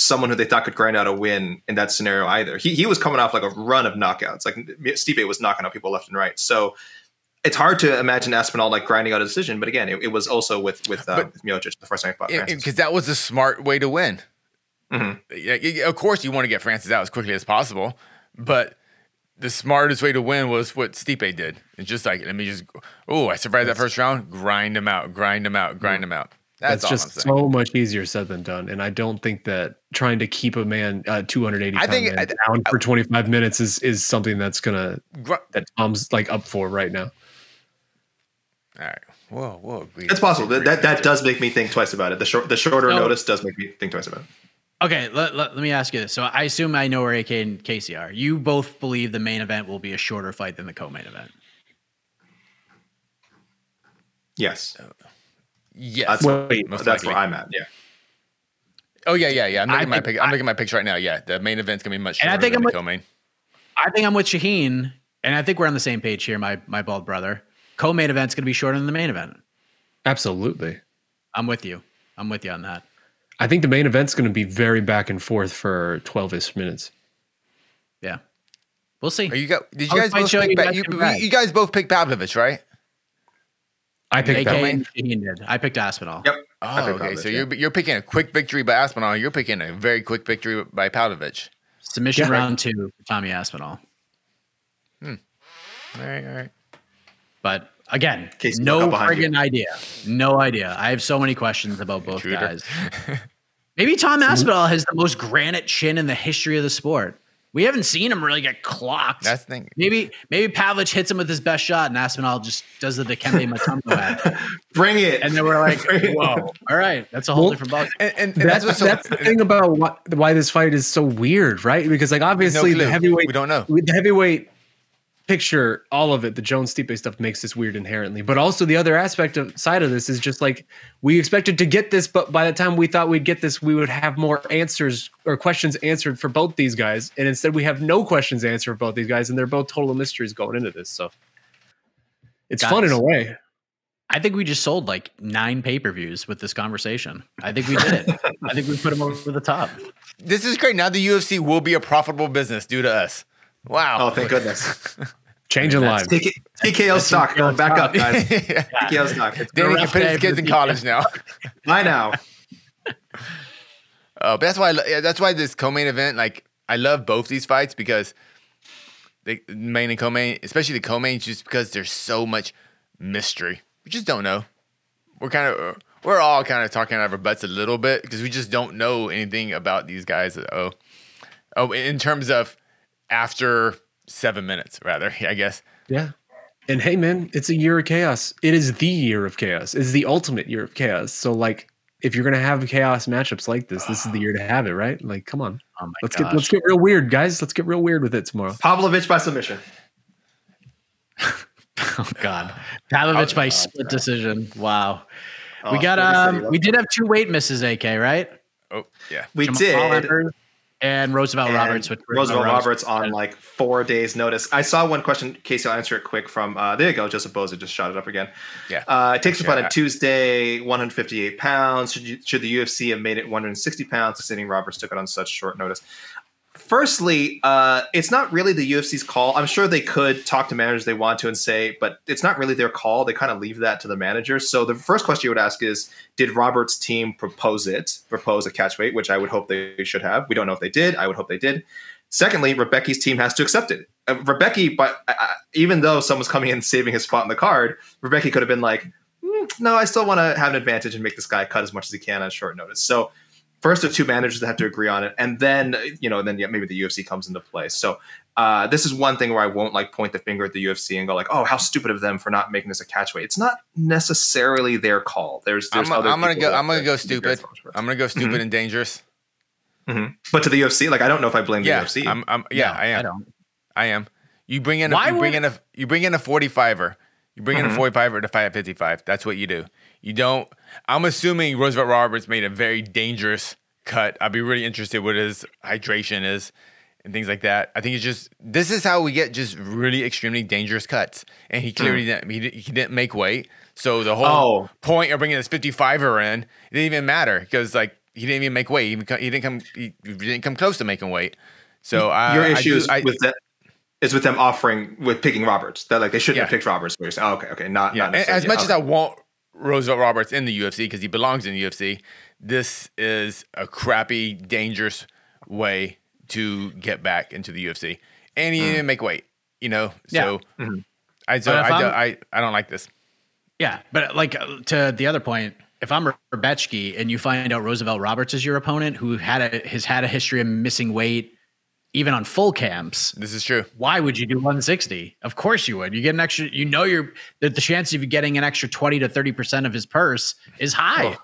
someone who they thought could grind out a win in that scenario either. He he was coming off like a run of knockouts. Like Stipe was knocking out people left and right. So it's hard to imagine Aspinall like grinding out a decision. But again, it, it was also with with, uh, with Miocic the first time he fought Because that was the smart way to win. Mhm. Yeah, of course, you want to get Francis out as quickly as possible, but the smartest way to win was what Stipe did. It's just like, let me just, oh, I survived that first round, grind him out, grind him out, grind him out. That's, That's, just so much easier said than done. And I don't think that trying to keep a man, uh, 280 I think- man I- down for 25 minutes is is something that's gonna Gr- that Tom's like up for right now. all right. Whoa, whoa. agree. It's possible. That, that that does make me think twice about it. The short the shorter No. notice does make me think twice about it. Okay, let, let, let me ask you this. So I assume I know where AK and Casey are. You both believe the main event will be a shorter fight than the co-main event. Yes, Yes. that's, Wait, most that's likely. where I'm at. Yeah. Oh, yeah, yeah, yeah. I'm I making my think- pick. I'm I- making my picks right now. Yeah, the main event's going to be much And I shorter think than I'm the with- co-main. I think I'm with Shaheen, and I think we're on the same page here, my my bald brother. Co-main event's going to be shorter than the main event. Absolutely. I'm with you. I'm with you on that. I think the main event's going to be very back and forth for 12ish minutes. Yeah, we'll see. Are you got, did you guys both pick you Pa- got you, you guys both picked Pavlovich, right? I picked AK Shaheen did. I picked Aspinall. Yep. Oh, okay. Pavlovich, So yeah. you're you're picking a quick victory by Aspinall. You're picking a very quick victory by Pavlovich. Submission Yeah. round two for Tommy Aspinall. Hmm. All right, all right. But again, Casey, no look you. friggin' idea. No idea. I have so many questions about both Intruder. guys. Maybe Tom Aspinall has the most granite chin in the history of the sport. We haven't seen him really get clocked. That's the thing. Maybe maybe Pavlich hits him with his best shot, and Aspinall just does the Dikembe Mutombo act. Bring it. And then we're like, whoa, all right, that's a whole Well, different ball. And, and, and That's, that's, what's so, that's the thing about why, why this fight is so weird, right? Because like obviously clue. the heavyweight We don't know. the heavyweight picture, all of it, the Jones Stipe stuff makes this weird inherently. But also the other aspect of side of this is just like we expected to get this, but by the time we thought we'd get this, we would have more answers or questions answered for both these guys, and instead we have no questions answered for both these guys, and they're both total mysteries going into this. So it's fun in a way. I think we just sold like nine pay per views with this conversation. I think we did it. I think we put them over the top. this is great. Now the UFC will be a profitable business due to us. Wow. Oh, thank goodness. Changing lives. TK, TKO stock going back up, guys. TKO stock. Danny can rough put his kids in college now. I know. Uh, but that's why I yeah, that's why this co-main event, like I love both these fights because the main and co-main, especially the co-main, just because there's so much mystery. We just don't know. We're kind of we're all kind of talking out of our butts a little bit because we just don't know anything about these guys. Oh, oh, in terms of after seven minutes, rather, I guess. Yeah. And hey, man, it's a year of chaos. It is the year of chaos. It's the ultimate year of chaos. So, like, if you're gonna have chaos matchups like this, this is the year to have it, right? Like, come on, Oh my let's gosh. get let's get real weird, guys. Let's get real weird with it tomorrow. Pavlovich by submission. Oh God, Pavlovich by split decision. Wow. we Oh, got um, we did have two weight misses, AK, right? Oh, yeah. We Jamall did. Emmers and Roosevelt And Roberts. With Roosevelt Rose- Roberts on like four days' notice. I saw one question, Casey. I'll answer it quick. From uh, there you go. Joseph Boza just shot it up again. Yeah. Uh, it takes a Yeah. fight on Tuesday, 158 pounds. Should, you, should the UFC have made it 160 pounds, considering Roberts took it on such short notice? Firstly, uh, it's not really the UFC's call. I'm sure they could talk to managers they want to and say, but it's not really their call. They kind of leave that to the managers. So the first question you would ask is, did Roberts' team propose it, propose a catch weight, which I would hope they should have. We don't know if they did. I would hope they did. Secondly, Rebecki's team has to accept it. Uh, Rebecki, but uh, even though someone's coming in saving his spot in the card, Rebecki could have been like, "Mm, no, I still want to have an advantage and make this guy cut as much as he can on short notice. So first, the two managers that have to agree on it, and then you know, then yeah, maybe the UFC comes into play. So uh, this is one thing where I won't like point the finger at the UFC and go like, oh, how stupid of them for not making this a catchweight. It's not necessarily their call. There's, there's I'm, other I'm gonna go. I'm gonna go that be very stupid. I'm gonna go stupid Mhm. and dangerous. Mhm. But to the UFC, like I don't know if I blame the UFC. I'm, I'm, yeah, No, I am. I don't. I am. You bring in a, Why you bring would- in a you bring in a 45er. You bring in Mhm. a 45er to fight at 55. That's what you do. You don't I'm assuming Roosevelt Roberts made a very dangerous cut. I'd be really interested what his hydration is and things like that. I think it's just this is how we get just really extremely dangerous cuts. And he clearly hmm. didn't he, he didn't make weight. So the whole Oh. point of bringing this 55er in it didn't even matter because like he didn't even make weight. He, he didn't come he didn't come close to making weight. So I, Your I issue do- is I- with that is with them offering with picking Roberts. That like they shouldn't have picked Roberts. Where you're saying, oh, okay, okay, not Yeah, not as much as I okay. want Roosevelt Roberts in the UFC because he belongs in the UFC, this is a crappy, dangerous way to get back into the UFC, and he didn't make weight. You know, so Mhm. I so I, do, I I don't like this. Yeah, but like uh, to the other point, if I'm Rebecki and you find out Roosevelt Roberts is your opponent, who had a has had a history of missing weight, even on full camps, This is true. why would you do 160? Of course you would. You get an extra. You know, you're that the chance of you getting an extra 20 to 30 percent of his purse is high.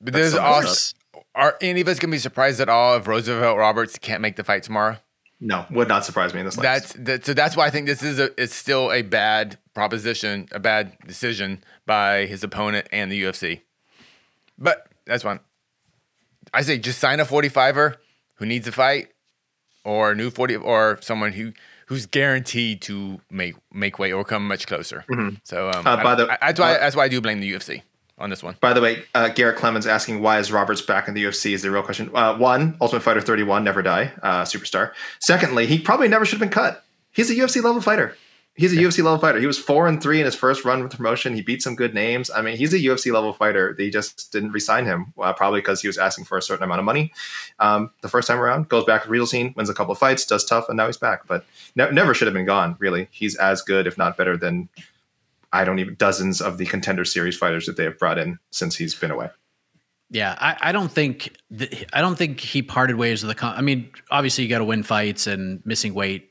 But there's so also are any of us gonna be surprised at all if Roosevelt Roberts can't make the fight tomorrow? no, would not surprise me in this. That's that, so. That's why I think this is a. It's still a bad proposition, a bad decision by his opponent and the UFC. But that's fine. I say just sign a 45er who needs a fight, or a new 40, or someone who who's guaranteed to make make weight or come much closer. So um, Uh, by I- the- I- that's why uh, that's why I do blame the UFC on this one. By the way, uh, Garrett Clemens asking why is Roberts back in the UFC is the real question. Uh, one, Ultimate Fighter 31, never die, uh, superstar. Secondly, he probably never should have been cut. He's a UFC level fighter. He's a UFC level fighter. He was four and three in his first run with promotion. He beat some good names. I mean, he's a UFC level fighter. They just didn't resign him, uh, probably because he was asking for a certain amount of money. Um, the first time around, goes back to the regional scene, wins a couple of fights, does TUF, and now he's back. But ne- never should have been gone. Really, he's as good, if not better, than I don't even dozens of the contender series fighters that they have brought in since he's been away. Yeah, I, I don't think th- I don't think he parted ways with the. Com- I mean, obviously you got to win fights and missing weight.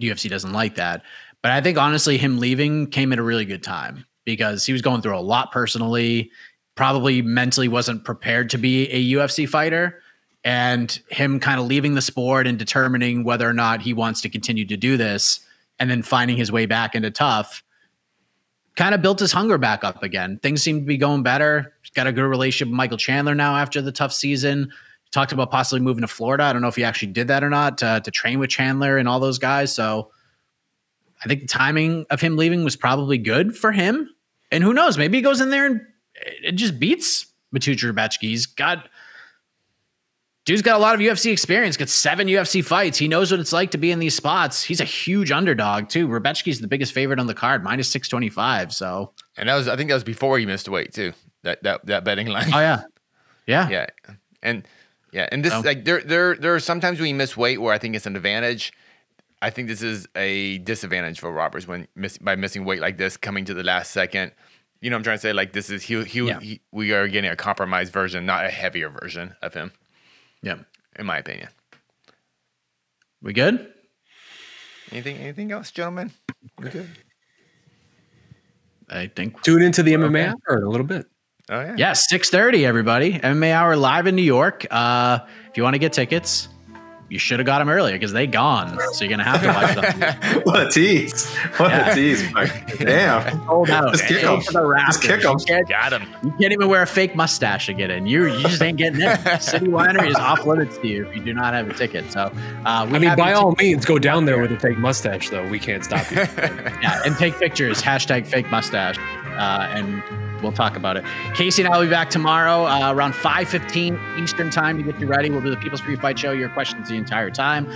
UFC doesn't like that, but I think honestly, him leaving came at a really good time because he was going through a lot personally. Probably mentally wasn't prepared to be a UFC fighter, and him kind of leaving the sport and determining whether or not he wants to continue to do this, and then finding his way back into TUF kind of built his hunger back up again. Things seem to be going better. He's got a good relationship with Michael Chandler now after the TUF season. Talked about possibly moving to Florida. I don't know if he actually did that or not to, to train with Chandler and all those guys. So I think the timing of him leaving was probably good for him. And who knows? Maybe he goes in there and it just beats Mateusz Rebecki. He's got dude's got a lot of UFC experience, got seven UFC fights. He knows what it's like to be in these spots. He's a huge underdog too. Rebecki's the biggest favorite on the card, minus six twenty five. So, and that was I think that was before he missed weight too. That that that betting line. Oh yeah, yeah, yeah, and yeah, and this like there there there are sometimes when you miss weight where I think it's an advantage. I think this is a disadvantage for Roberts when miss, by missing weight like this, coming to the last second. You know, I'm trying to say like this is he he, yeah. he we are getting a compromised version, not a heavier version of him. Yeah, in my opinion. We good? Anything anything else, gentlemen? We good. I think tune into the MMA okay. hour in a little bit. Oh yeah. Yeah, 6:30 everybody. MMA hour live in New York. Uh if you want to get tickets, you should have got them earlier because they gone. So you're gonna have to watch them. what a tease! What yeah. a tease! Damn. Hold out. Just kick them. Just kick them. Got him. You can't even wear a fake mustache to get in. You you just ain't getting in. City Winery is off limits to you if you do not have a ticket. So uh, we I mean, by all means, go down there with a fake mustache. Though we can't stop you. yeah, and take pictures. Hashtag fake mustache. Uh, and we'll talk about it. Casey and I will be back tomorrow uh, around 5.15 Eastern time to get you ready. We'll do the People's Free Fight Show, your questions the entire time.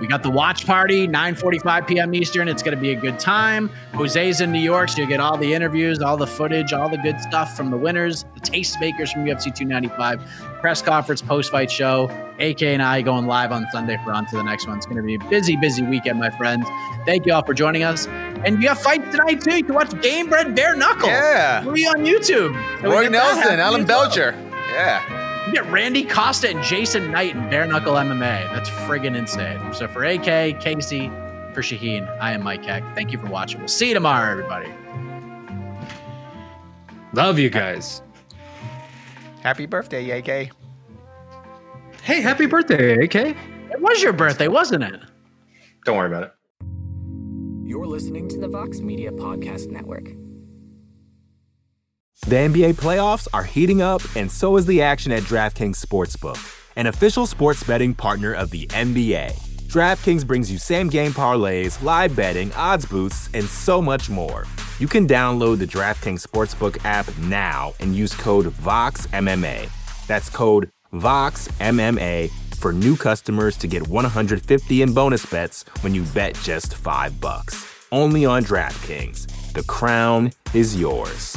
We got the watch party, 9.45 p.m. Eastern. It's going to be a good time. Jose's in New York, so you get all the interviews, all the footage, all the good stuff from the winners, the tastemakers from UFC 295, press conference, post-fight show. AK and I going live on Sunday for on to the next one. It's going to be a busy, busy weekend, my friends. Thank you all for joining us. And you got fights tonight, too. You can watch Game Bred Bare Knuckle. Yeah. Free on YouTube. So Roy Nelson, Alan Belcher. Well. Yeah. You get Randy Costa and Jason Knight in Bare Knuckle MMA. That's friggin' insane. So for AK, Casey, for Shaheen, I am Mike Heck. Thank you for watching. We'll see you tomorrow, everybody. Love you guys. Happy birthday, AK. Hey, happy birthday, AK. It was your birthday, wasn't it? Don't worry about it. You're listening to the Vox Media Podcast Network. The NBA playoffs are heating up, and so is the action at DraftKings Sportsbook, an official sports betting partner of the NBA. DraftKings brings you same game parlays, live betting, odds boosts, and so much more. You can download the DraftKings Sportsbook app now and use code VOXMMA. That's code VOXMMA for new customers to get 150 in bonus bets when you bet just 5 bucks. Only on DraftKings. The crown is yours.